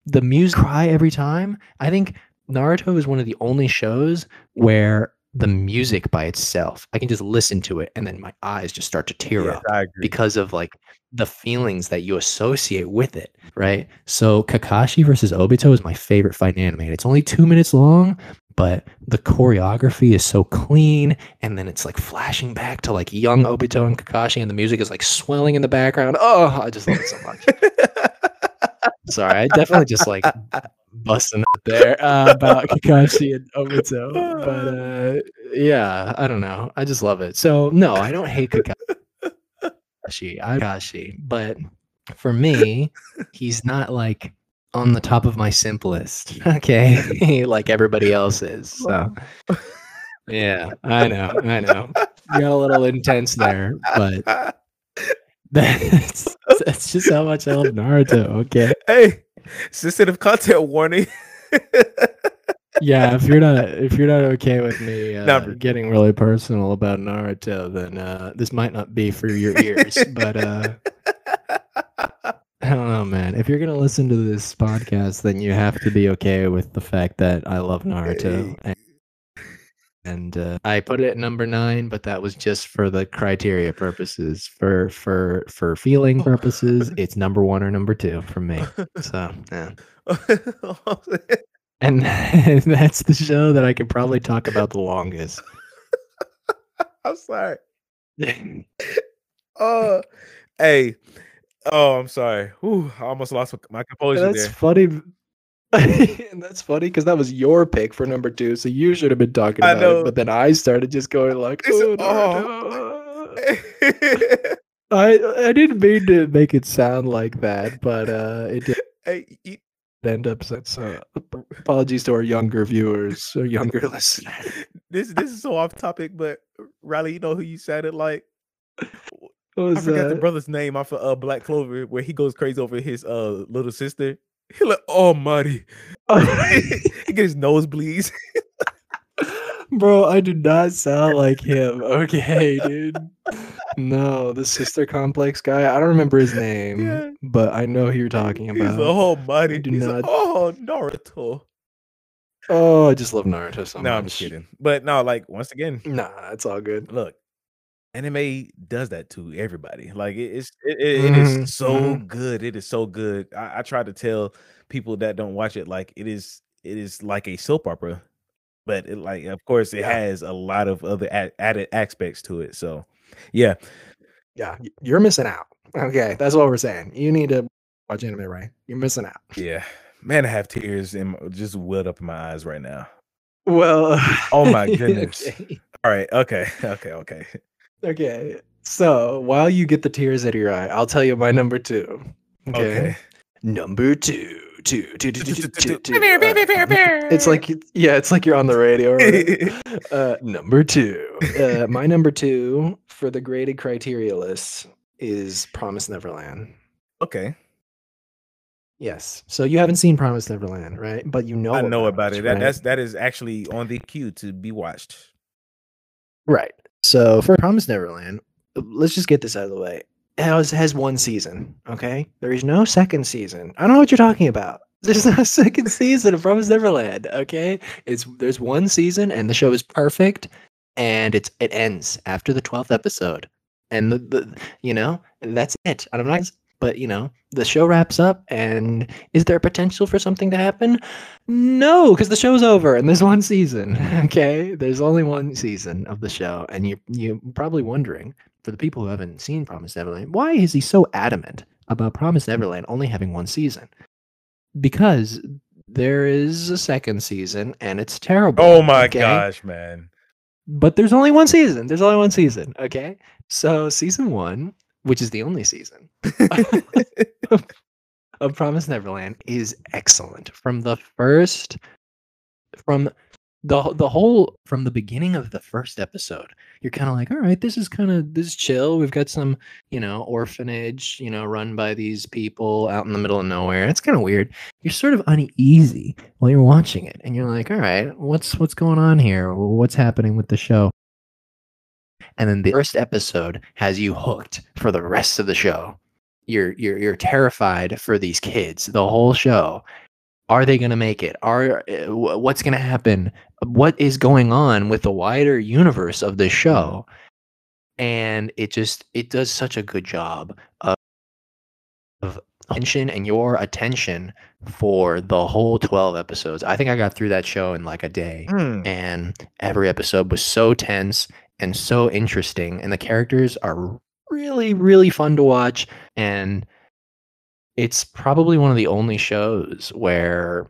S3: The music cry every time. I think Naruto is one of the only shows where the music by itself, I can just listen to it and then my eyes just start to tear
S4: Yes,
S3: up because of like the feelings that you associate with it, right? So Kakashi versus Obito is my favorite fight in anime. It's only two minutes long, but the choreography is so clean, and then it's like flashing back to like young Obito and Kakashi, and the music is like swelling in the background. Oh, I just love it so much. Sorry, I definitely just like busting up there uh, about Kakashi and Obito, but uh, yeah, I don't know. I just love it. So no, I don't hate Kakashi. I Kakashi, but for me, he's not like on the top of my simplest. Okay, like everybody else is. So yeah, I know, I know. You got a little intense there, but that's that's just how much I love Naruto. Okay.
S4: hey, sensitive content warning.
S3: yeah if you're not if you're not okay with me uh, getting really personal about naruto then uh this might not be for your ears but uh i don't know man if you're gonna listen to this podcast then you have to be okay with the fact that i love naruto and, and uh, i put it at number nine but that was just for the criteria purposes for for for feeling purposes it's number one or number two for me so yeah and that's the show that I could probably talk about the longest.
S4: I'm sorry. Oh, hey. Oh, I'm sorry. Whew, I almost lost my composure there.
S3: that's
S4: there.
S3: funny. that's funny because that was your pick for number two, so you should have been talking about it. But then I started just going like, "Oh, Naruto." I I didn't mean to make it sound like that, but uh, it did
S4: hey, you-
S3: end up so. so apologies to our younger viewers or younger listeners.
S4: this this is so off topic, but Riley, you know who you sounded like?
S3: What
S4: I
S3: was
S4: forgot the brother's name off of uh, Black Clover, where he goes crazy over his uh little sister. He like, Almighty, he gets nosebleeds.
S3: Bro, I do not sound like him. Okay, dude. No, the sister complex guy. I don't remember his name,
S4: Yeah.
S3: but I know who you're talking
S4: He's
S3: about.
S4: a Almighty.
S3: I do
S4: He's a,
S3: not-
S4: oh, Naruto.
S3: Oh, I just love Naruto so
S4: no,
S3: much.
S4: I'm just kidding. But no, like once again,
S3: Nah, it's all good.
S4: look, anime does that to everybody. Like it, it's it, it, it is
S3: Mhm,
S4: so
S3: mhm.
S4: good. It is so good. I, I try to tell people that don't watch it like it is it is like a soap opera, but it like of course it
S3: Yeah.
S4: has a lot of other added aspects to it. So yeah,
S3: Yeah, you're missing out. Okay, that's what we're saying. You need to watch anime, right? You're missing out.
S4: yeah. Man, I have tears in my- just welled up in my eyes right now.
S3: Well,
S4: Oh my goodness.
S3: okay.
S4: All right, okay, okay, okay.
S3: Okay. So while you get the tears out of your eye, I'll tell you my number two. Okay.
S4: Okay.
S3: Number two. Two, two, two, two, two, two, two. It's like yeah, it's like you're on the radio. Right? uh, number two. Uh, my number two for the graded criteria list is Promise Neverland.
S4: Okay.
S3: Yes. So you haven't seen Promise Neverland, right? But you know
S4: I know about it. That
S3: right?
S4: that's that is actually on the queue to be watched.
S3: Right. So for Promise Neverland, let's just get this out of the way. It has, has one season, okay? There is no second season. I don't know what you're talking about. There's no second season of Promise Neverland, okay? It's there's one season and the show is perfect and it's it ends after the 12th episode. And the, the you know, that's it. I'm not but you know, the show wraps up and is there potential for something to happen? No, because the show's over and there's one season. Okay, there's only one season of the show, and you you're probably wondering for the people who haven't seen Promise Neverland, why is he so adamant about Promise Neverland only having one season? Because there is a second season, and it's terrible.
S4: Oh my
S3: okay?
S4: gosh, man.
S3: But there's only one season. There's only one season. Okay, so season one, which is the only season, of Promise Neverland is excellent from the first from the the whole from the beginning of the first episode. You're kind of like all right this is kind of this is chill. We've got some you know orphanage you know run by these people out in the middle of nowhere. It's kind of weird. You're sort of uneasy while you're watching it and you're like all right what's what's going on here? What's happening with the show and then the first episode has you hooked for the rest of the show. You're you're you're terrified for these kids the whole show. Are they going to make it? Are uh, what's going to happen? What is going on with the wider universe of this show? And it just it does such a good job of, of attention and your attention for the whole 12 episodes. I think i got through that show in like a day.
S4: Hmm.
S3: and every episode was so tense and so interesting and the characters are really really fun to watch and it's probably one of the only shows where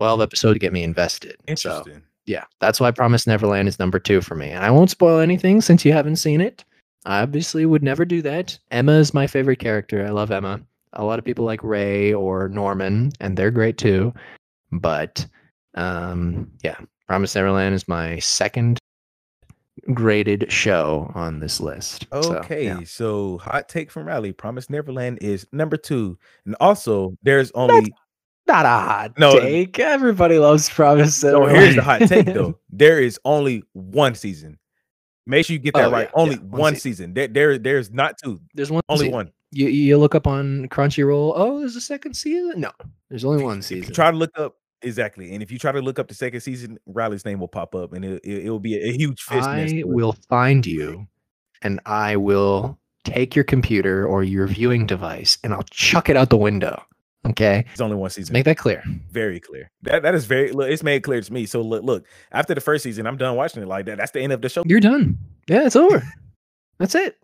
S3: 12 episodes get me invested so
S4: Interesting.
S3: yeah that's why promise neverland is number two for me and i won't spoil anything since you haven't seen it. I obviously would never do that. Emma is my favorite character i love emma. A lot of people like ray or norman and they're great too but um yeah promise neverland is my second graded show on this list So,
S4: Okay,
S3: yeah.
S4: so hot take from Riley. Promise Neverland is number two, and also there's only
S3: not a hot
S4: No.
S3: take everybody loves promise neverland
S4: Here's the hot take though. There is only one season. Make sure you get that
S3: Oh,
S4: right.
S3: yeah,
S4: only
S3: yeah, one
S4: one
S3: season.
S4: season. There, there, there's not two.
S3: there's one
S4: Only
S3: season.
S4: one.
S3: you you look up on crunchyroll oh there's a second season no there's only one season
S4: try to look up exactly, and if you try to look up the second season, Riley's name will pop up, and it, it, will be a, a huge fist.
S3: I will find you and I will take your computer or your viewing device and I'll chuck it out the window. Okay?
S4: It's only one season.
S3: Make that clear.
S4: very clear. That that is very. Look, it's made clear to me. So look, look. After the first season, I'm done watching it like that. That's the end of the show.
S3: You're done. Yeah, it's over. That's it.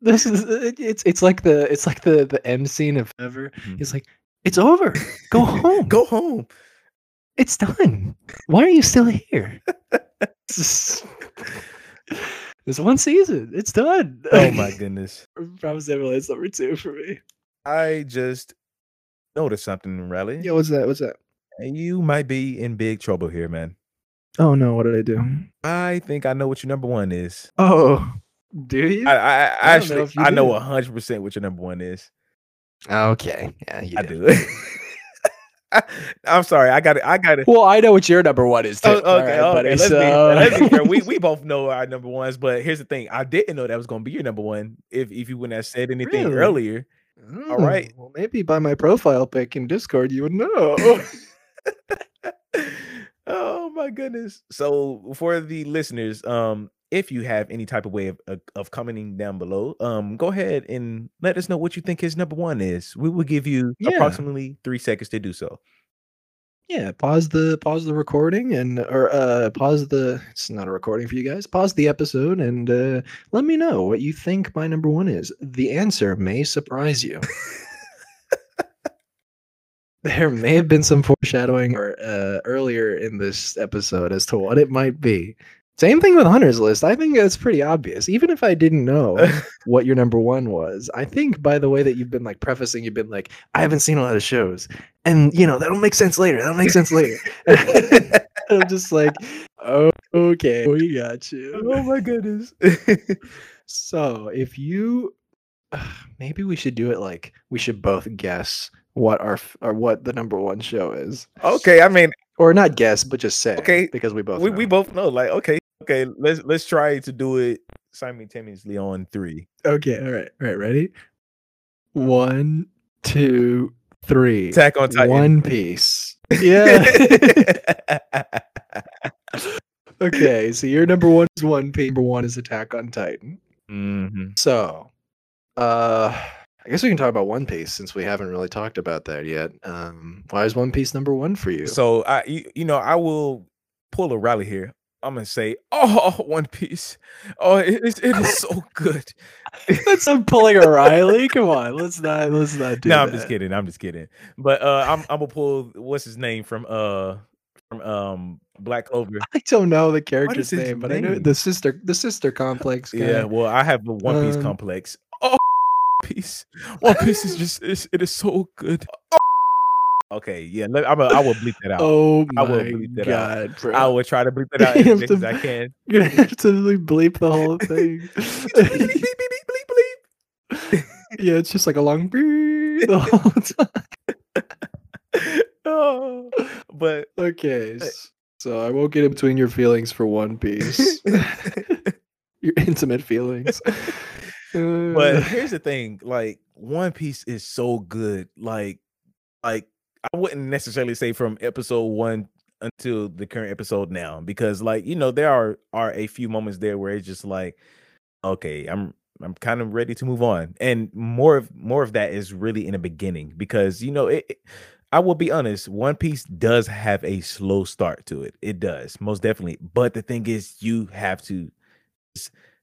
S3: This is it's it's like the it's like the the end scene of ever.
S4: Mhm.
S3: It's like it's over. Go home.
S4: Go home.
S3: It's done. Why are you still here? It's- There's one season. It's done.
S4: Oh my goodness.
S3: Promise Neverland's number two for me.
S4: I just noticed something, Riley.
S3: Yeah, what's that? What's that?
S4: And you might be in big trouble here, man.
S3: Oh no, what did I do?
S4: I think I know what your number one is.
S3: Oh, do you?
S4: I, I, I
S3: I don't know
S4: actually
S3: if you
S4: I know
S3: do.
S4: hundred percent what your number one is.
S3: Okay, yeah, you
S4: I
S3: do.
S4: I'm sorry. I got it. I got it.
S3: Well, I know what your number one is too.
S4: Oh, okay,
S3: All right,
S4: okay.
S3: buddy,
S4: Let's, be,
S3: so-
S4: let's be fair. We we both know our number ones, but here's the thing: I didn't know that was going to be your number one. If if you wouldn't have said anything
S3: Really?
S4: earlier,
S3: Oh,
S4: right.
S3: Well, maybe by my profile pic in Discord, you would know.
S4: oh my goodness. So for the listeners, um if you have any type of way of, of, of commenting down below, um, go ahead and let us know what you think his number one is. We will give you
S3: Yeah.
S4: approximately three seconds to do so.
S3: Yeah, pause the pause the recording and or uh pause the it's not a recording for you guys. Pause the episode and uh let me know what you think my number 1 is. The answer may surprise you. there may have been some foreshadowing or uh earlier in this episode as to what it might be. Same thing with Hunter's list. I think it's pretty obvious. Even if I didn't know what your number one was, I think by the way that you've been like prefacing, you've been like, I haven't seen a lot of shows. And you know, that'll make sense later. That'll make sense later. I'm just like, oh, okay, we got you.
S4: oh my goodness.
S3: So if you maybe we should do it like we should both guess what our or what the number one show is.
S4: okay, I mean,
S3: Or not guess, but just say.
S4: Okay,
S3: Because we both
S4: we,
S3: know.
S4: we both know. Like, okay, okay, let's let's try to do it simultaneously on three.
S3: Okay, all right, all right, ready? One, two, three.
S4: Attack on Titan.
S3: One Piece. Yeah. okay, so your number one is One Piece. Number one is Attack on Titan.
S4: Mhm.
S3: So, uh, I guess we can talk about One Piece since we haven't really talked about that yet. Um, why is One Piece number one for you?
S4: So I, you, you know, I will pull a Riley here. I'm gonna say, oh, One Piece. Oh, it is, it is so good.
S3: That's I'm pulling a Riley. Come on, let's not let's not do
S4: no,
S3: that.
S4: I'm just kidding. I'm just kidding. But uh, I'm I'm gonna pull what's his name from uh from um Black Clover.
S3: I don't know the character's
S4: his
S3: name, but I know the sister the sister complex. Guy.
S4: Yeah, well, I have the One Piece
S3: Um,
S4: complex. Oh, Piece. One Piece is just it is so good. Okay, yeah, let, I'm a, I will bleep that out.
S3: Oh
S4: I
S3: my
S4: will bleep that out.
S3: god, bro!
S4: I will try to bleep that out as
S3: to-
S4: as I can.
S3: You're gonna have to bleep the whole thing.
S4: bleep, bleep, bleep, bleep, bleep.
S3: yeah, it's just like a long bleep the whole time.
S4: oh, but
S3: Okay, so I won't get in between your feelings for One Piece, your intimate feelings.
S4: but
S3: Uh,
S4: here's the thing like one piece is so good like like i wouldn't necessarily say from episode one until the current episode now because like you know there are are a few moments there where it's just like okay i'm i'm kind of ready to move on. And more of more of that is really in the beginning because you know it, it- i will be honest one piece does have a slow start to it. It does most definitely. But the thing is you have to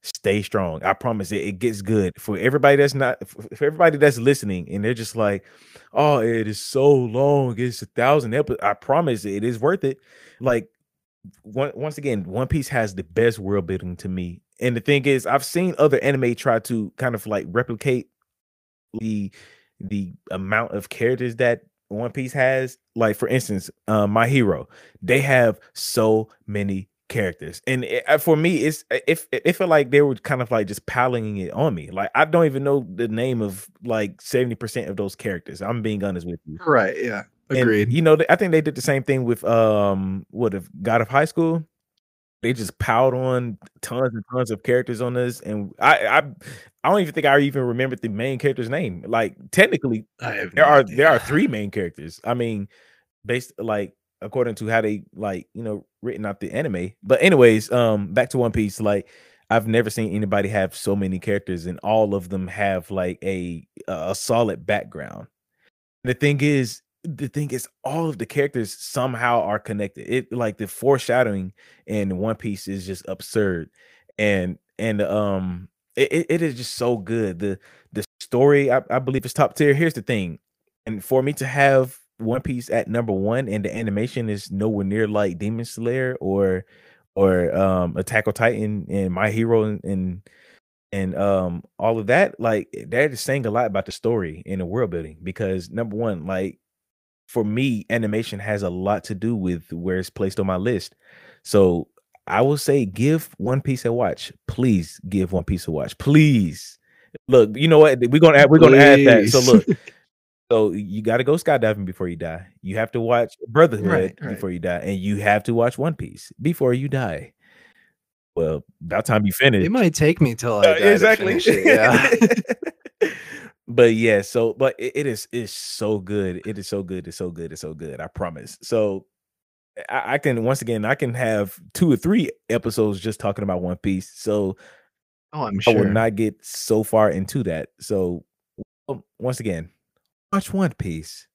S4: stay strong. I promise it, it gets good. For everybody that's not for everybody that's listening and they're just like oh it is so long. It's a thousand episodes i promise it is worth it. Like one, once again one piece has the best world building to me. And the thing is i've seen other anime try to kind of like replicate the the amount of characters that one piece has. Like for instance uh, my hero they have so many characters and it, uh, for me it's if it, it felt like they were kind of like just piling it on me like i don't even know the name of like 70% of those characters i'm being honest with you
S3: right, yeah,
S4: and,
S3: agreed.
S4: you know, I think they did the same thing with um what if God of High School. They just piled on tons and tons of characters on this, and I I I don't even think I even remembered the main character's name. Like technically,
S3: I have
S4: there
S3: no
S4: are
S3: idea.
S4: there are three main characters. I mean, based like according to how they like you know written out the anime. But anyways, um, back to One Piece. Like I've never seen anybody have so many characters, and all of them have like a a solid background. The thing is, the thing is, all of the characters somehow are connected. It like the foreshadowing in One Piece is just absurd, and and um, it, it- is just so good. The the story, I, I believe, is top tier. Here's the thing, and for me to have One Piece at number one, and the animation is nowhere near like Demon Slayer or or um Attack on Titan and My Hero and and, and um all of that, like that is saying a lot about the story and the world building. Because number one, like for me, animation has a lot to do with where it's placed on my list. So I will say, give One Piece a watch. Please give One Piece a watch. Please. Look, you know what? We're gonna add, we're gonna add that. So look, so you got to go skydiving before you die. You have to watch Brotherhood
S3: Right, right.
S4: before you die, and you have to watch One Piece before you die. Well, about time you finish.
S3: It might take me till I
S4: Uh, exactly.
S3: it, yeah.
S4: but yeah, so but it, it is it's so good. It is so good. It's so good. It's so good. I promise. So I, I can once again I can have two or three episodes just talking about One Piece. So
S3: Oh, I'm sure I
S4: will not get so far into that. So once again, watch One Piece.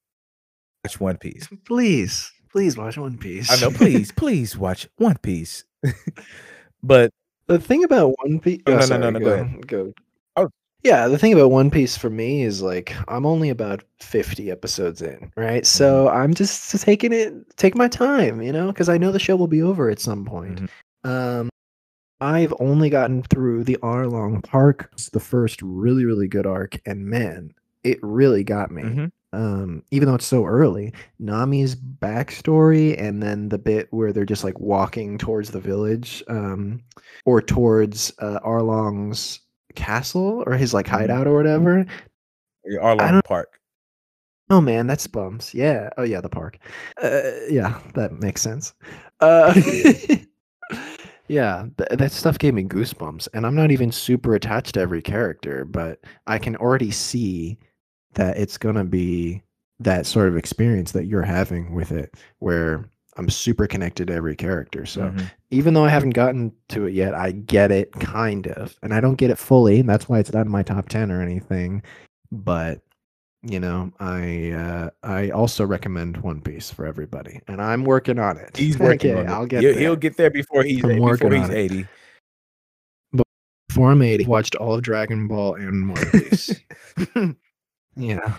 S4: Watch One Piece.
S3: Please, please watch One Piece.
S4: I know, please, please watch One Piece. but
S3: The thing about One Piece.
S4: Oh,
S3: Oh,
S4: no, no,
S3: sorry,
S4: no, no, go
S3: Go,
S4: ahead.
S3: go.
S4: Oh.
S3: Yeah, the thing about One Piece for me is like I'm only about 50 episodes in, right? So
S4: Mm-hmm.
S3: I'm just taking it, take my time, you know, because I know the show will be over at some point.
S4: Mhm.
S3: Um, I've only gotten through the Arlong Park, it's the first really, really good arc, and man, it really got me.
S4: Mhm.
S3: Um, even though it's so early, Nami's backstory and then the bit where they're just like walking towards the village, um, or towards uh, Arlong's castle or his like
S4: Mhm.
S3: hideout or whatever.
S4: Arlong Park.
S3: Oh man, that's bums. Yeah. Oh yeah, the park. Uh, yeah, that makes sense. Uh, yeah, th- that stuff gave me goosebumps, and I'm not even super attached to every character, but I can already see that it's gonna be that sort of experience that you're having with it, where I'm super connected to every character. So
S4: Mhm.
S3: even though I haven't gotten to it yet, I get it kind of, and I don't get it fully. And that's why it's not in my top ten or anything. But you know, I uh, I also recommend One Piece for everybody, and I'm working on it.
S4: He's working
S3: Okay,
S4: on it.
S3: I'll get
S4: he'll,
S3: there.
S4: he'll get there before he's
S3: I'm
S4: before he's
S3: it.
S4: 80.
S3: Before I'm 80, watched all of Dragon Ball and One Piece. yeah.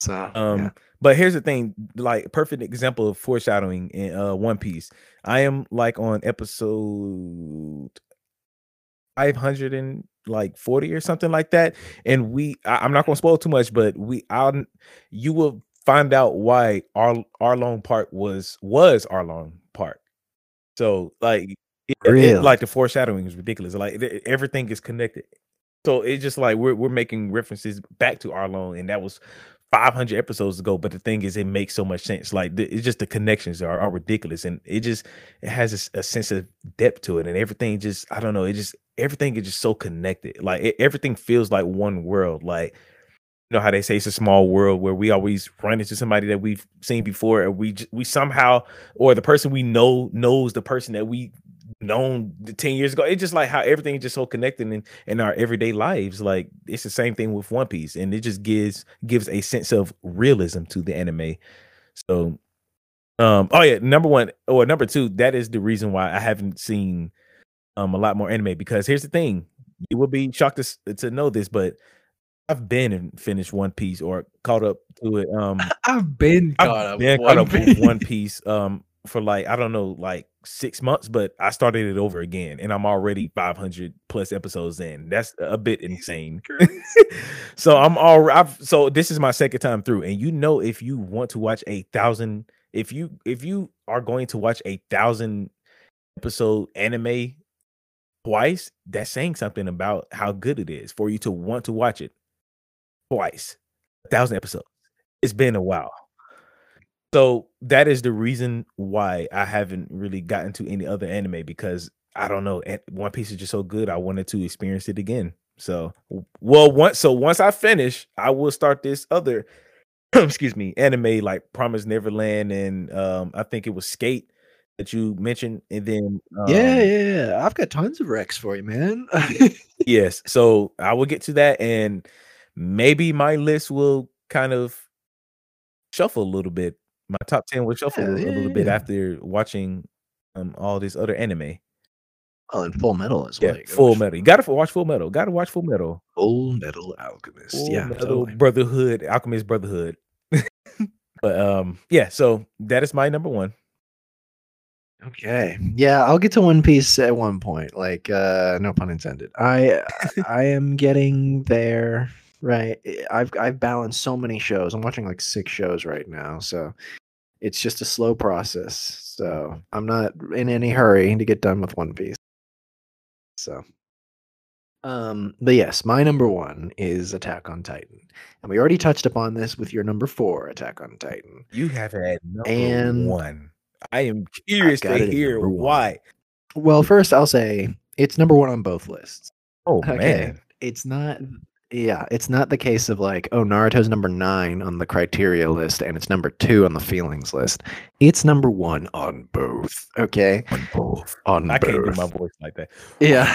S3: So
S4: Um,
S3: yeah.
S4: but here's the thing, like perfect example of foreshadowing in uh One Piece. I am like on episode 500 and like 40 or something like that. And we I, I'm not gonna spoil too much, but we I'll you will find out why our our Arlong Park was was Arlong Park. So like it- it- like the foreshadowing is ridiculous. Like it- everything is connected. So it's just like we're we're making references back to Arlong, and that was 500 episodes ago. But the thing is, it makes so much sense. Like it's just the connections are, are ridiculous, and it just it has this, a sense of depth to it, and everything just I don't know. It just everything is just so connected. Like it, everything feels like one world. Like you know how they say it's a small world where we always run into somebody that we've seen before, and we we somehow or the person we know knows the person that we known 10 years ago. It's just like how everything is just so connected in, in our everyday lives. Like it's the same thing with One Piece, and it just gives gives a sense of realism to the anime. So um oh yeah, number one or number two, that is the reason why I haven't seen um a lot more anime because here's the thing. You will be shocked to, to know this, but I've been and finished One Piece or caught up to it. Um
S3: I've been
S4: I've been caught up with One Piece um for like I don't know like six months, but I started it over again, and I'm already 500 plus episodes in. That's a bit insane. so I'm all I've so this is my second time through, and you know if you want to watch a thousand, if you if you are going to watch a thousand episode anime twice, that's saying something about how good it is for you to want to watch it twice, a thousand episodes. It's been a while. So that is the reason why I haven't really gotten to any other anime because I don't know. One Piece is just so good. I wanted to experience it again. So, well, once so once I finish, I will start this other, excuse me, anime like Promise Neverland and um I think it was Skate that you mentioned, and then um,
S3: yeah, yeah, yeah. I've got tons of Rex for you, man.
S4: yes. So I will get to that, and maybe my list will kind of shuffle a little bit. My top ten will shuffle
S3: Yeah,
S4: a
S3: yeah,
S4: little bit
S3: yeah.
S4: after watching um all this other anime.
S3: oh, and Full Metal as
S4: Yeah,
S3: well. Gotta
S4: Full Metal. You gotta watch Full Metal. Gotta watch Full Metal.
S3: Full Metal Alchemist.
S4: Full
S3: yeah,
S4: Metal
S3: totally.
S4: Brotherhood, Alchemist Brotherhood. but um, yeah. So that is my number one.
S3: Okay. Yeah, I'll get to One Piece at one point. Like, uh, no pun intended. I I am getting there. Right. I've I've balanced so many shows. I'm watching like six shows right now, so it's just a slow process. So I'm not in any hurry to get done with One Piece. So um but yes, my number one is Attack on Titan. And we already touched upon this with your number four, Attack on Titan.
S4: You have had number
S3: And
S4: one. I am curious to hear why.
S3: Well, first I'll say it's number one on both lists.
S4: Oh
S3: Okay.
S4: man.
S3: It's not Yeah, it's not the case of like, oh, Naruto's number nine on the criteria list and it's number two on the feelings list. It's number one on both. Okay,
S4: On both.
S3: on
S4: I
S3: both.
S4: can't do my voice like that.
S3: Yeah,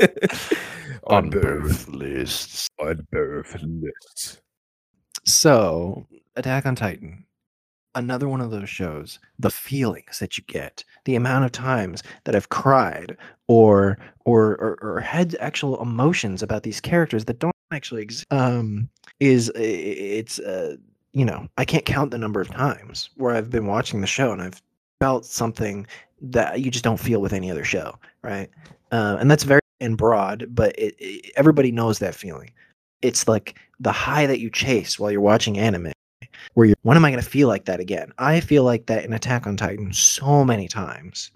S4: on
S3: on
S4: both.
S3: both lists.
S4: On both lists.
S3: So, Attack on Titan, another one of those shows. The feelings that you get, the amount of times that I've cried or or or, or had actual emotions about these characters that don't actually exist, um, is it's uh, you know I can't count the number of times where I've been watching the show and I've felt something that you just don't feel with any other show, right? Uh, and that's very and broad, but it, it, everybody knows that feeling. It's like the high that you chase while you're watching anime, where you're, when am I going to feel like that again? I feel like that in Attack on Titan so many times,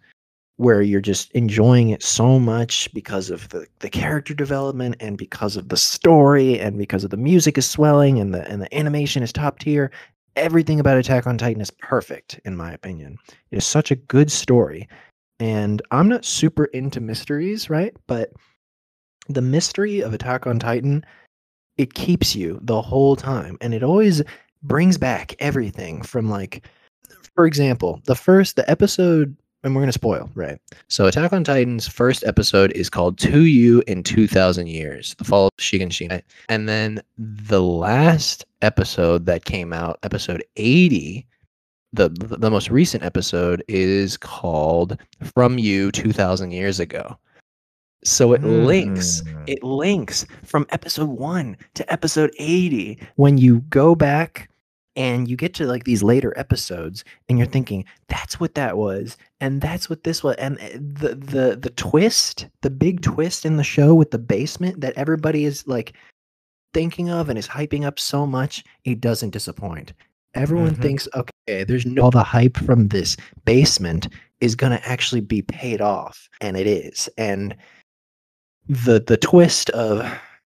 S3: where you're just enjoying it so much because of the, the character development and because of the story and because of the music is swelling and the and the animation is top tier. Everything about Attack on Titan is perfect, in my opinion. It is such a good story. And I'm not super into mysteries, right? But the mystery of Attack on Titan, it keeps you the whole time. And it always brings back everything from like, for example, the first, the episode, and we're going to spoil, right? So Attack on Titan's first episode is called To You in 2000 Years, the fall of Shiganshina. And then the last episode that came out, episode 80, the the most recent episode is called From You 2000 Years Ago. So it links
S4: Mm.
S3: it links from episode 1 to episode 80 when you go back and you get to like these later episodes and you're thinking that's what that was and that's what this was and uh, the the the twist the big twist in the show with the basement that everybody is like thinking of and is hyping up so much it doesn't disappoint everyone
S4: Mhm.
S3: thinks okay there's no all the hype from this basement is going to actually be paid off and it is and the the twist of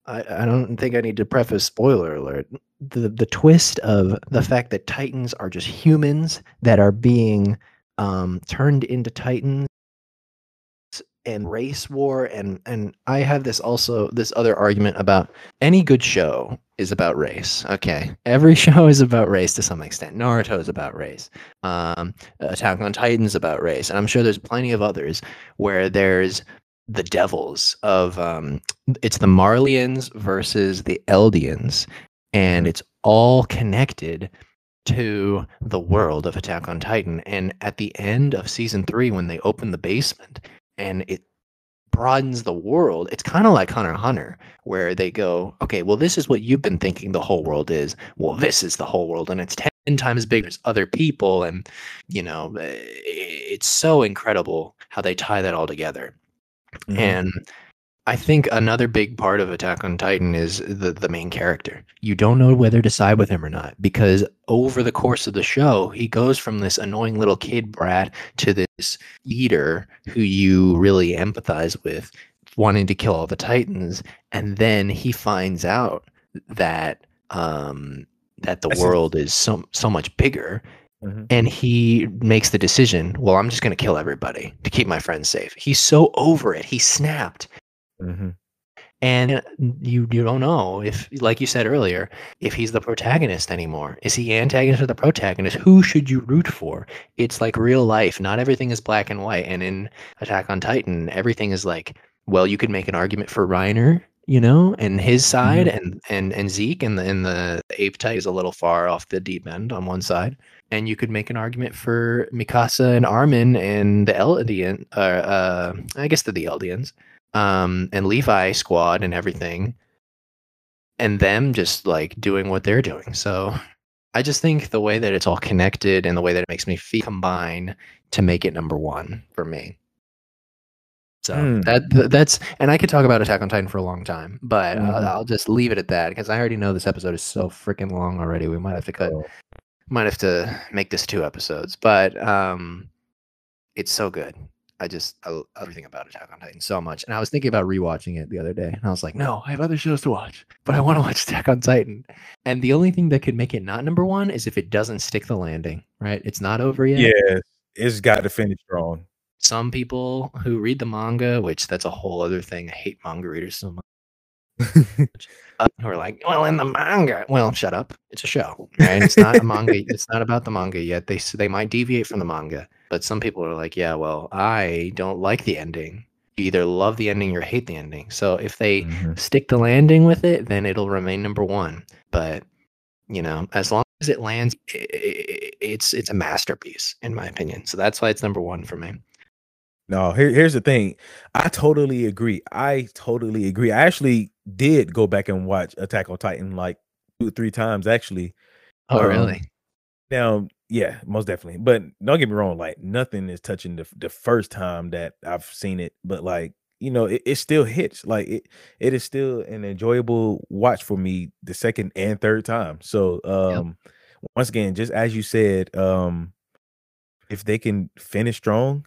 S3: I, I don't think I need to preface spoiler alert. The the twist of the fact that Titans are just humans that are being um, turned into Titans and race war and and I have this also this other argument about any good show is about race. Okay, every show is about race to some extent. Naruto is about race. Um, Attack on Titan's about race, and I'm sure there's plenty of others where there's the devils of um, it's the Marleyans versus the Eldians, and it's all connected to the world of Attack on Titan. And at the end of season three, when they open the basement and it broadens the world, it's kind of like Hunter Hunter, where they go, okay, well, this is what you've been thinking the whole world is. Well, this is the whole world, and it's 10 times bigger. There's other people, and, you know, eh, it's so incredible how they tie that all together.
S4: Mhm.
S3: And I think another big part of Attack on Titan is the the main character. You don't know whether to side with him or not because over the course of the show, he goes from this annoying little kid brat to this leader who you really empathize with, wanting to kill all the Titans, and then he finds out that um that the world is so so much bigger
S4: Mhm.
S3: and he makes the decision well i'm just going to kill everybody to keep my friends safe. He's so over it. He snapped.
S4: Mhm.
S3: and you you don't know if like you said earlier if he's the protagonist anymore. Is he antagonist or the protagonist? Who should you root for? It's like real life. Not everything is black and white. And in attack on titan everything is like well you could make an argument for reiner you know and his side and and and zeke and the and the ape type is a little far off the deep end on one side and you could make an argument for mikasa and armin and the eldian uh, uh i guess the eldians um, and Levi squad and everything, and them just like doing what they're doing. So I just think the way that it's all connected and the way that it makes me feel combine to make it number one for me. So
S4: Hmm.
S3: that that's and I could talk about Attack on Titan for a long time, but
S4: Mhm.
S3: I'll, I'll just leave it at that because I already know this episode is so freaking long already. We might have to cut. Might have to make this two episodes, but um, it's so good. I just I love everything about Attack on Titan so much, and I was thinking about rewatching it the other day, and I was like, no, I have other shows to watch, but I want to watch Attack on Titan. And the only thing that could make it not number one is if it doesn't stick the landing. Right? It's not over yet.
S4: Yeah, it's got to finish strong.
S3: Some people who read the manga, which that's a whole other thing. I hate manga readers so much. Uh, who are like, well, in the manga. Well, shut up. It's a show, right? It's not a manga. It's not about the manga yet. They they might deviate from the manga, but some people are like, yeah, well, I don't like the ending. You either love the ending or hate the ending. So if they
S4: Mhm.
S3: stick the landing with it, then it'll remain number one. But you know, as long as it lands, i- i- it's it's a masterpiece in my opinion. So that's why it's number one for me.
S4: No, here, here's the thing. I totally agree. I totally agree. I actually did go back and watch Attack on Titan like two or three times actually.
S3: Oh,
S4: Um,
S3: really?
S4: Now, yeah, most definitely. But don't get me wrong, like nothing is touching the the first time that I've seen it, but like, you know, it, it still hits. Like it it is still an enjoyable watch for me the second and third time. So um once again, just as you said, um if they can finish strong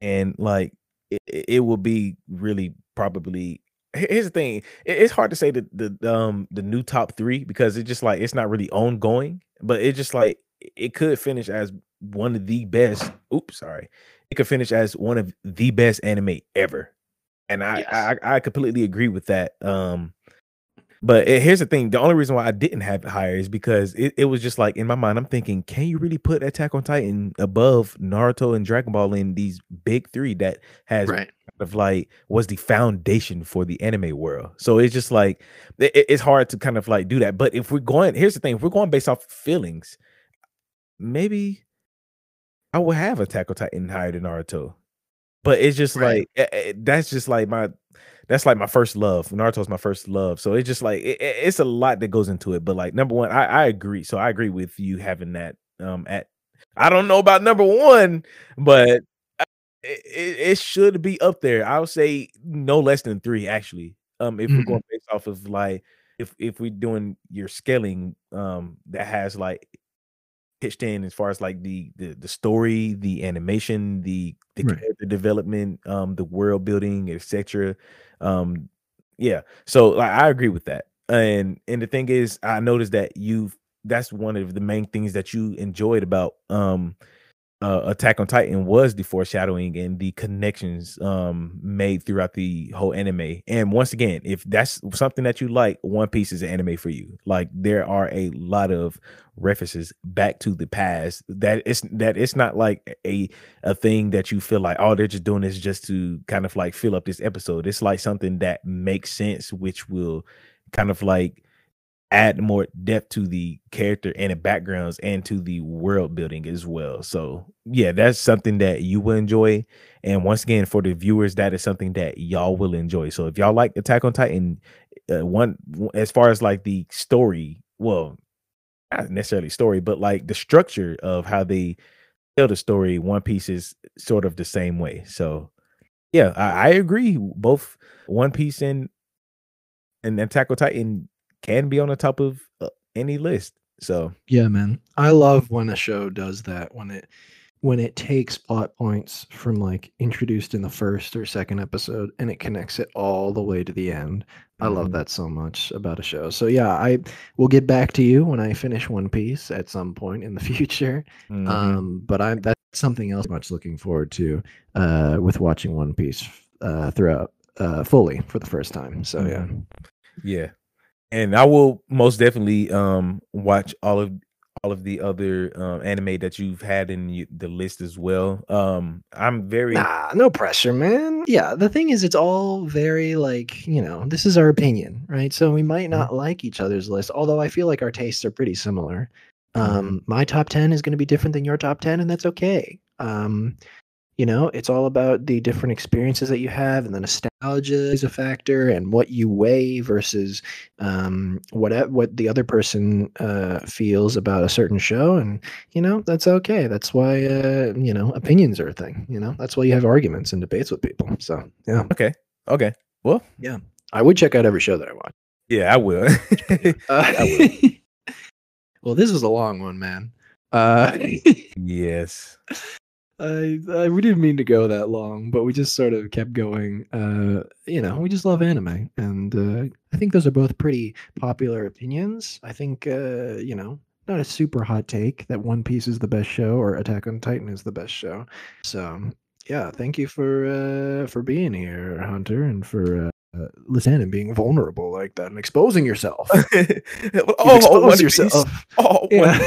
S4: and like it, it will be really probably here's the thing it's hard to say the the um the new top three because it's just like it's not really ongoing but it just like it could finish as one of the best oops sorry it could finish as one of the best anime ever and i
S3: Yes.
S4: I, I completely agree with that um but it- here's the thing the only reason why i didn't have it higher is because it, it was just like in my mind i'm thinking can you really put attack on titan above naruto and dragon ball in these big three that has
S3: Right.
S4: of like was the foundation for the anime world. So it's just like it- it- it's hard to kind of like do that. But if we're going, here's the thing: if we're going based off feelings, maybe I will have Attack on Titan higher than Naruto. But it's just
S3: Right.
S4: like eh, eh, that's just like my that's like my first love. Naruto's my first love. So it's just like it, it- it's a lot that goes into it. But like number one, I, I agree. So I agree with you having that um at I don't know about number one, but it, it, it should be up there. I would say no less than three, actually. Um, if we're
S3: Mhm.
S4: going based off of like if if we're doing your scaling, um, that has like pitched in as far as like the the, the story, the animation, the the
S3: Right.
S4: character development, um, the world building, etc. Um, yeah. So like, I agree with that. And and the thing is, I noticed that you've that's one of the main things that you enjoyed about um uh, Attack on Titan was the foreshadowing and the connections um made throughout the whole anime. And once again, if that's something that you like, One Piece is an anime for you. Like there are a lot of references back to the past that it's that it's not like a a thing that you feel like oh they're just doing this just to kind of like fill up this episode. It's like something that makes sense, which will kind of like add more depth to the character and the backgrounds and to the world building as well. So yeah, that's something that you will enjoy. And once again, for the viewers, that is something that y'all will enjoy. So if y'all like Attack on Titan, uh, one as far as like the story, well, not necessarily story, but like the structure of how they tell the story, One Piece is sort of the same way. So yeah, I, I agree. Both One Piece and and Attack on Titan can be on the top of uh, any list. So
S3: Yeah, man. I love when a show does that when it when it takes plot points from like introduced in the first or second episode and it connects it all the way to the end. I love
S4: Mhm.
S3: that so much about a show. So yeah, I will get back to you when I finish One Piece at some point in the future.
S4: mhm.
S3: Um, but I'm that's something else much looking forward to uh with watching One Piece uh throughout uh fully for the first time. So yeah.
S4: Yeah. And I will most definitely um watch all of all of the other um anime that you've had in the list as well. Um I'm very
S3: Nah, no pressure, man. Yeah, the thing is, it's all very like, you know, this is our opinion, right? So we might not like each other's list, although I feel like our tastes are pretty similar. Um, my top 10 is going to be different than your top 10, and that's okay. Um, you know, it's all about the different experiences that you have, and the nostalgia is a factor, and what you weigh versus um, what what the other person uh, feels about a certain show, and you know that's okay. That's why uh, you know opinions are a thing. You know that's why you have arguments and debates with people. So yeah,
S4: okay. Okay. Well, Yeah,
S3: I would check out every show that I watch.
S4: yeah, I will.
S3: Uh, well, this was a long one, man. Uh,
S4: yes.
S3: I, I we didn't mean to go that long, but we just sort of kept going. Uh, you know, we just love anime, and uh, I think those are both pretty popular opinions. I think uh, you know, not a super hot take that One Piece is the best show or Attack on Titan is the best show. So yeah, thank you for uh, for being here, Hunter, and for uh, uh, Lisanne being vulnerable like that and exposing yourself.
S4: oh,
S3: expose
S4: One Piece.
S3: yourself.
S4: Oh,
S3: Yeah.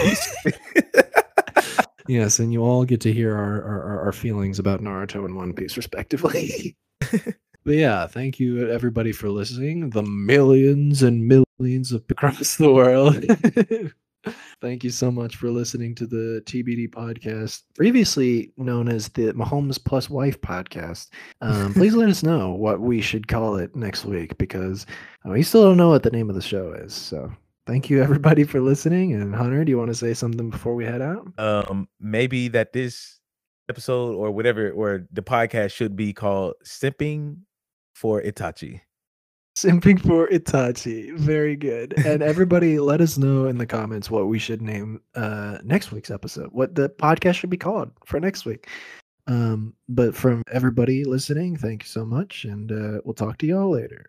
S3: Yes, and you all get to hear our, our, our- our feelings about Naruto and One Piece, respectively. but yeah, thank you everybody for listening. The millions and millions of across the world. thank you so much for listening to the TBD podcast, previously known as the Mahomes Plus Wife podcast. Um, please let us know what we should call it next week because uh, we still don't know what the name of the show is. So thank you everybody for listening. And Hunter, do you want to say something before we head out?
S4: um, maybe that this episode or whatever, or the podcast should be called "Simping for Itachi."
S3: Simping for Itachi. Very good. And everybody let us know in the comments what we should name uh next week's episode. What the podcast should be called for next week. Um but from everybody listening, thank you so much and uh we'll talk to y'all later.